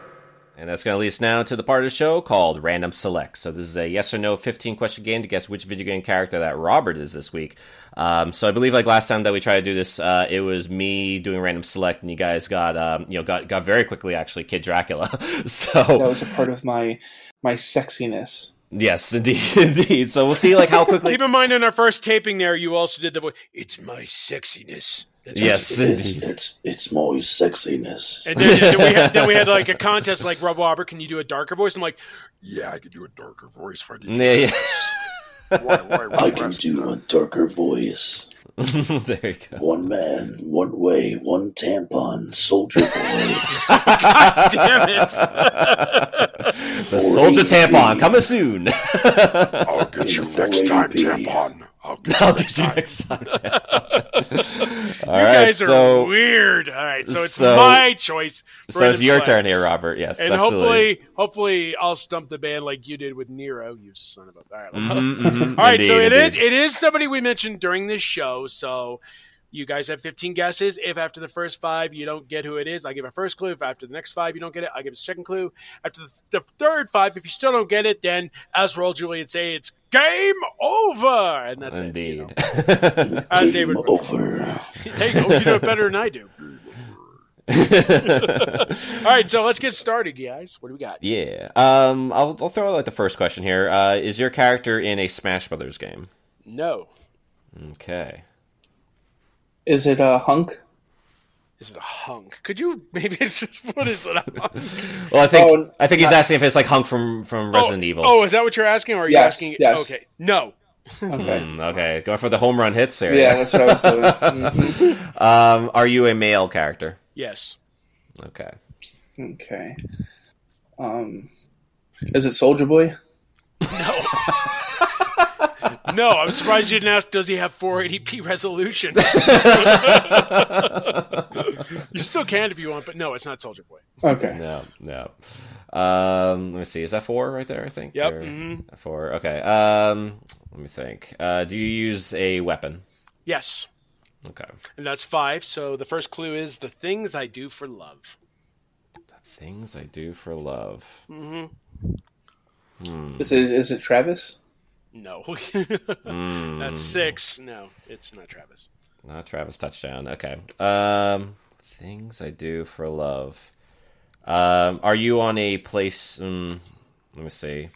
And that's going to lead us now to the part of the show called Random Select. So this is a yes or no 15 question game to guess which video game character that Robert is this week. Um, so I believe like last time that we tried to do this, uh, it was me doing Random Select, and you guys got um, you know got got very quickly actually Kid Dracula. so That was a part of my my sexiness. yes, indeed, indeed. So we'll see like how quickly. Keep in mind, in our first taping there, you also did the voice. It's my sexiness. That's Yes, you did. indeed. it's it's my sexiness. And then, then we had, then we had like a contest like Rob Robert, can you do a darker voice? I'm like, Yeah, I could do a darker voice for you. Yeah, Why, why, why, I can do a darker voice. there you go. One man, one way, one tampon, Soulja Boy. God damn it. The Soldier Tampon coming soon. I'll get you next time, tampon. I'll get I'll you get next you time. next time. Tampon. All you right, guys are so weird. All right, so it's so- my choice. so it's your Select. turn here, Robert. Yes, And absolutely. hopefully, hopefully, I'll stump the band like you did with Nero. You son of a. All right, Mhm, mhm. all right. so Indeed, it is. It is somebody we mentioned during this show. So You guys have 15 guesses. If after the first five you don't get who it is, I give a first clue. If after the next five you don't get it, I give a second clue. After the, the third five, if you still don't get it, then as Roll Julie would say, it's game over, and that's Indeed. it. You know? As David, Game over. there you go. You do it better than I do. All right, so let's get started, guys. What do we got? yeah. Um, I'll, I'll throw out like the first question here. Uh, is your character in a Smash Brothers game? No. Okay. Is it a hunk? Is it a hunk? Could you maybe? It's just, what is it? A hunk? Well, I think Oh, I think he's asking if it's like Hunk from from Resident oh, Evil. Oh, is that what you're asking, or are you Yes, asking? yes. Okay, no. Okay. Hmm, okay, going for the home run hits there. Yeah, that's what I was doing. Mhm. Um, are you a male character? Yes. Okay. Okay. Um, is it Soulja Boy? No, I'm surprised you didn't ask. Does he have 480p resolution? you still can if you want, but no, it's not Soulja Boy. Okay. No, no. Um, let me see. Is that four right there? I think. Yep, Or- mhm. Four. Okay. Um, let me think. Uh, do you use a weapon? Yes, Okay. and that's five. So the first clue is the things I do for love. The things I do for love. hmm Is it is it Travis? No, Hmm. that's six. No, it's not Travis. Not Travis touchdown. Okay. Um, things I do for love. Um, are you on a place? Um, let me see.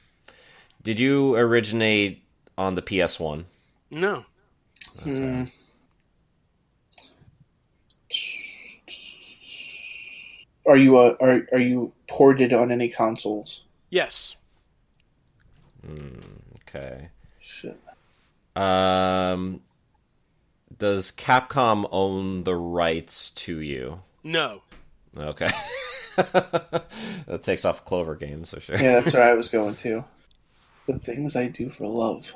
Did you originate on the PS One? No, Hmm. Are you uh, are are you ported on any consoles? yes, Okay. Shit. Um, does Capcom own the rights to you? no. Okay. that takes off Clover Games for sure. Yeah, that's where I was going to. The things I do for love.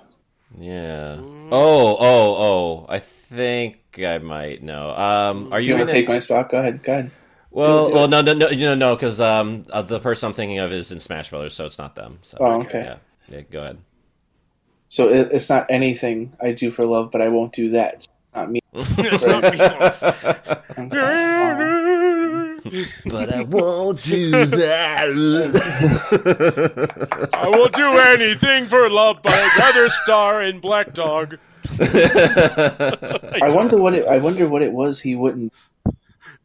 Yeah. Oh, oh, oh. I think I might know. Um, are You you, want to take my spot? Go ahead. Go ahead. Well, do it. well, no, no, no, you know, no, because um, uh, the person I'm thinking of is in Smash Brothers, so it's not them. So, Oh, okay. Yeah, yeah, go ahead. So it, it's not anything I do for love, but I won't do that. Not me. It's not Meatloaf. Okay. But I won't do that. I will do anything for love, but I'd rather star in Black Dog. I wonder what it. I wonder what it was he wouldn't.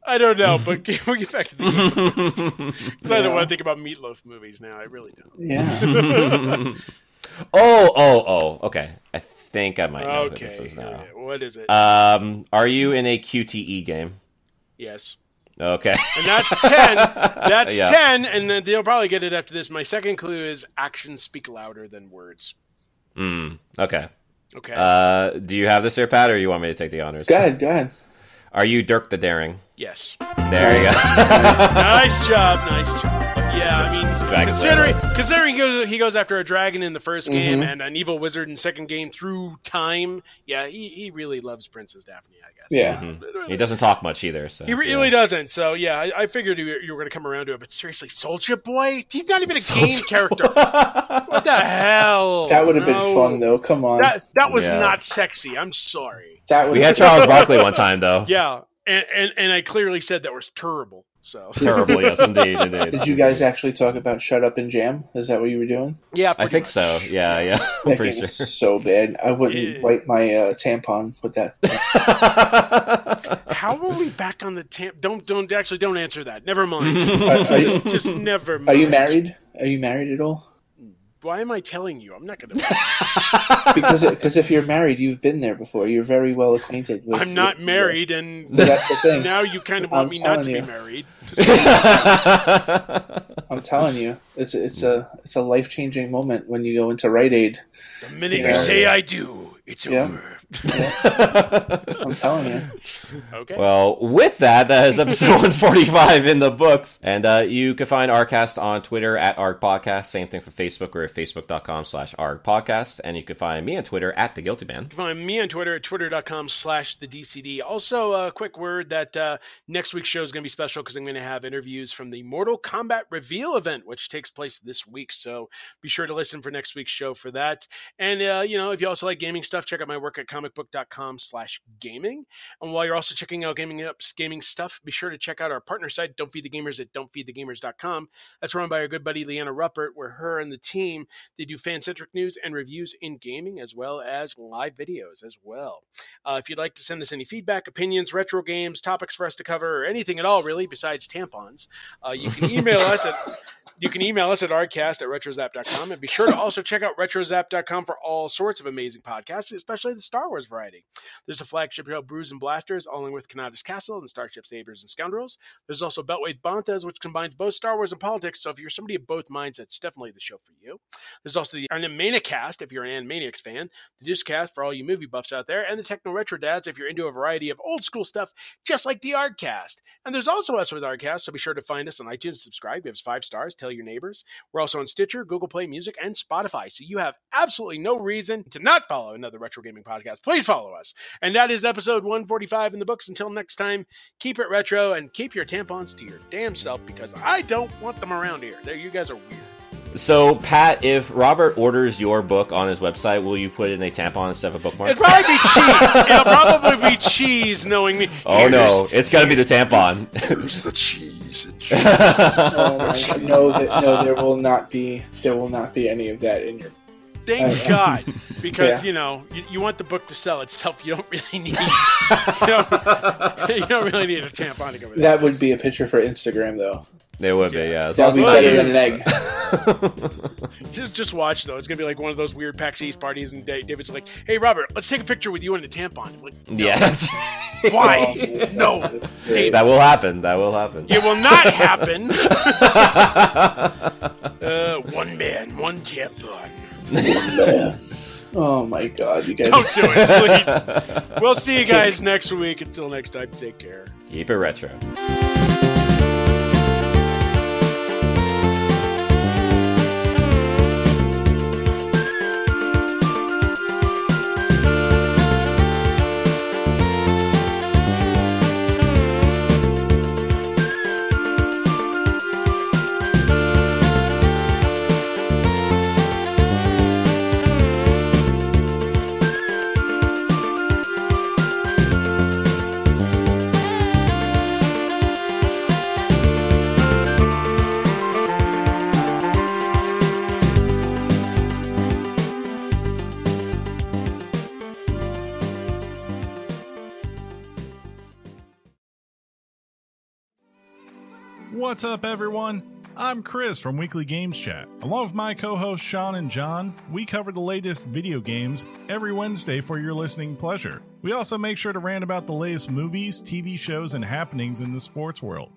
I don't know, but get, we'll get back to the game. 'Cause I don't want to think about Meatloaf movies now. I really don't. Yeah. Oh, oh, oh. Okay, I think I might know Okay, who this is here now. what is it? Um, are you in a QTE game? yes. Okay. And that's 10. That's Yeah. 10, and then they'll probably get it after this. My second clue is actions speak louder than words. Mm, okay. Okay. Uh, do you have this here, Pat, or you want me to take the honors? go ahead. Go ahead. Are you Dirk the Daring? yes. There you go. nice job. Nice job. Yeah, I mean, Dragon considering considering he goes, he goes after a dragon in the 1st game Mhm. and an evil wizard in second game through time, yeah, he, he really loves Princess Daphne, I guess. Yeah. Mhm. He doesn't talk much either. So He yeah. really doesn't. So yeah, I, I figured you, you were going to come around to it. But seriously, Soulja Boy, he's not even a game Soulja- character. what the hell? That would have No. been fun, though. Come on. That that was Yeah. not sexy. I'm sorry. that. We had Charles Barkley one time, though. Yeah, and, and and I clearly said that was terrible. So Terrible, yes, indeed, indeed. Did you guys actually talk about "Shut Up and Jam"? Is that what you were doing? yeah, I think much. so. Yeah, yeah. I'm That pretty game sure. is so bad. I wouldn't Yeah. wipe my uh, tampon with that. How are we back on the tam? Don't don't actually don't answer that. Never mind. Are, are you, just, just never. Mind. are you married? Are you married at all? Why am I telling you? I'm not going to. Because because if you're married, you've been there before. You're very well acquainted with. I'm not with- married, and That's the thing. now you kind of want I'm me not to telling be married. I'm telling you, it's it's a it's a life changing moment when you go into Rite Aid. The minute you Yeah. say I do, it's Yeah. over. I'm telling you. Okay. Well, with that, that is episode 145 in the books. And uh, you can find Arcast on Twitter at Arc Podcast. Same thing for Facebook. We're at facebook.com slash Arc Podcast. And you can find me on Twitter at The Guilty Man. You can find me on Twitter at twitter.com slash the DCD. Also, a quick word that uh, next week's show is going to be special because I'm going to have interviews from the Mortal Kombat reveal event, which takes place this week. So be sure to listen for next week's show for that. And, uh, you know, if you also like gaming stuff, check out my work at comicbook.com slash gaming. And while you're also checking out Gaming Up's gaming stuff, be sure to check out our partner site, Don't Feed the Gamers at don'tfeedthegamers.com. That's run by our good buddy Liana Ruppert, where her and the team, they do fan-centric news and reviews in gaming as well as live videos as well. Uh, if you'd like to send us any feedback, opinions, retro games, topics for us to cover, or anything at all really besides tampons, uh, you can email us at you can email us at rcast at retrozap.com and be sure to also check out retrozap.com for all sorts of amazing podcasts, especially the Star Wars variety. There's a flagship show, Brews and Blasters, along with Kanata's Castle and Starship Sabers and Scoundrels. There's also Beltway Banthas, which combines both Star Wars and politics. So if you're somebody of both minds, that's definitely the show for you. There's also the Animaniacast, if you're an Animaniacs fan, the Deucecast for all you movie buffs out there, and the Techno Retro Dads if you're into a variety of old school stuff, just like the Artcast. And there's also us with Artcast, so be sure to find us on iTunes, subscribe, give us five stars, tell your neighbors. We're also on Stitcher, Google Play Music, and Spotify. So you have absolutely no reason to not follow another retro gaming podcast. Please follow us. And that is episode 145 in the books. Until next time, keep it retro and keep your tampons to your damn self because I don't want them around here. There, you guys are weird. So, Pat, if Robert orders your book on his website, will you put it in a tampon instead of a bookmark? It'll probably be cheese. It'll probably be cheese, knowing me. Oh Here's- no, it's got to be the tampon. Here's the cheese. And Oh my No, that, no, there will not be. There will not be any of that in your. Thank God, because yeah. you know you, you want the book to sell itself. You don't really need you, don't, you don't really need a tampon to go with That That would be a picture for Instagram, though. They would be, yeah. As That would be better than an egg. Just, just watch though. It's gonna be like one of those weird PAX East parties, and David's like, "Hey, Robert, let's take a picture with you and a tampon." I'm like, no. Yes. Why? no, David. that will happen. That will happen. It will not happen. uh, one man, one tampon. Man. Oh my God, you guys. Don't do it, please. We'll see you guys next week. Until next time, take care. Keep it retro. What's up, everyone? I'm Chris from Weekly Games Chat. Along with my co hosts Sean and John, we cover the latest video games every Wednesday for your listening pleasure. We also make sure to rant about the latest movies, TV shows, and happenings in the sports world.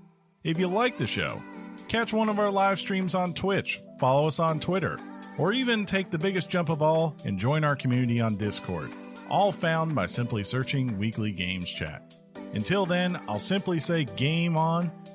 If you like the show, catch one of our live streams on Twitch, follow us on Twitter, or even take the biggest jump of all and join our community on Discord. All found by simply searching Weekly Games Chat. Until then, I'll simply say game on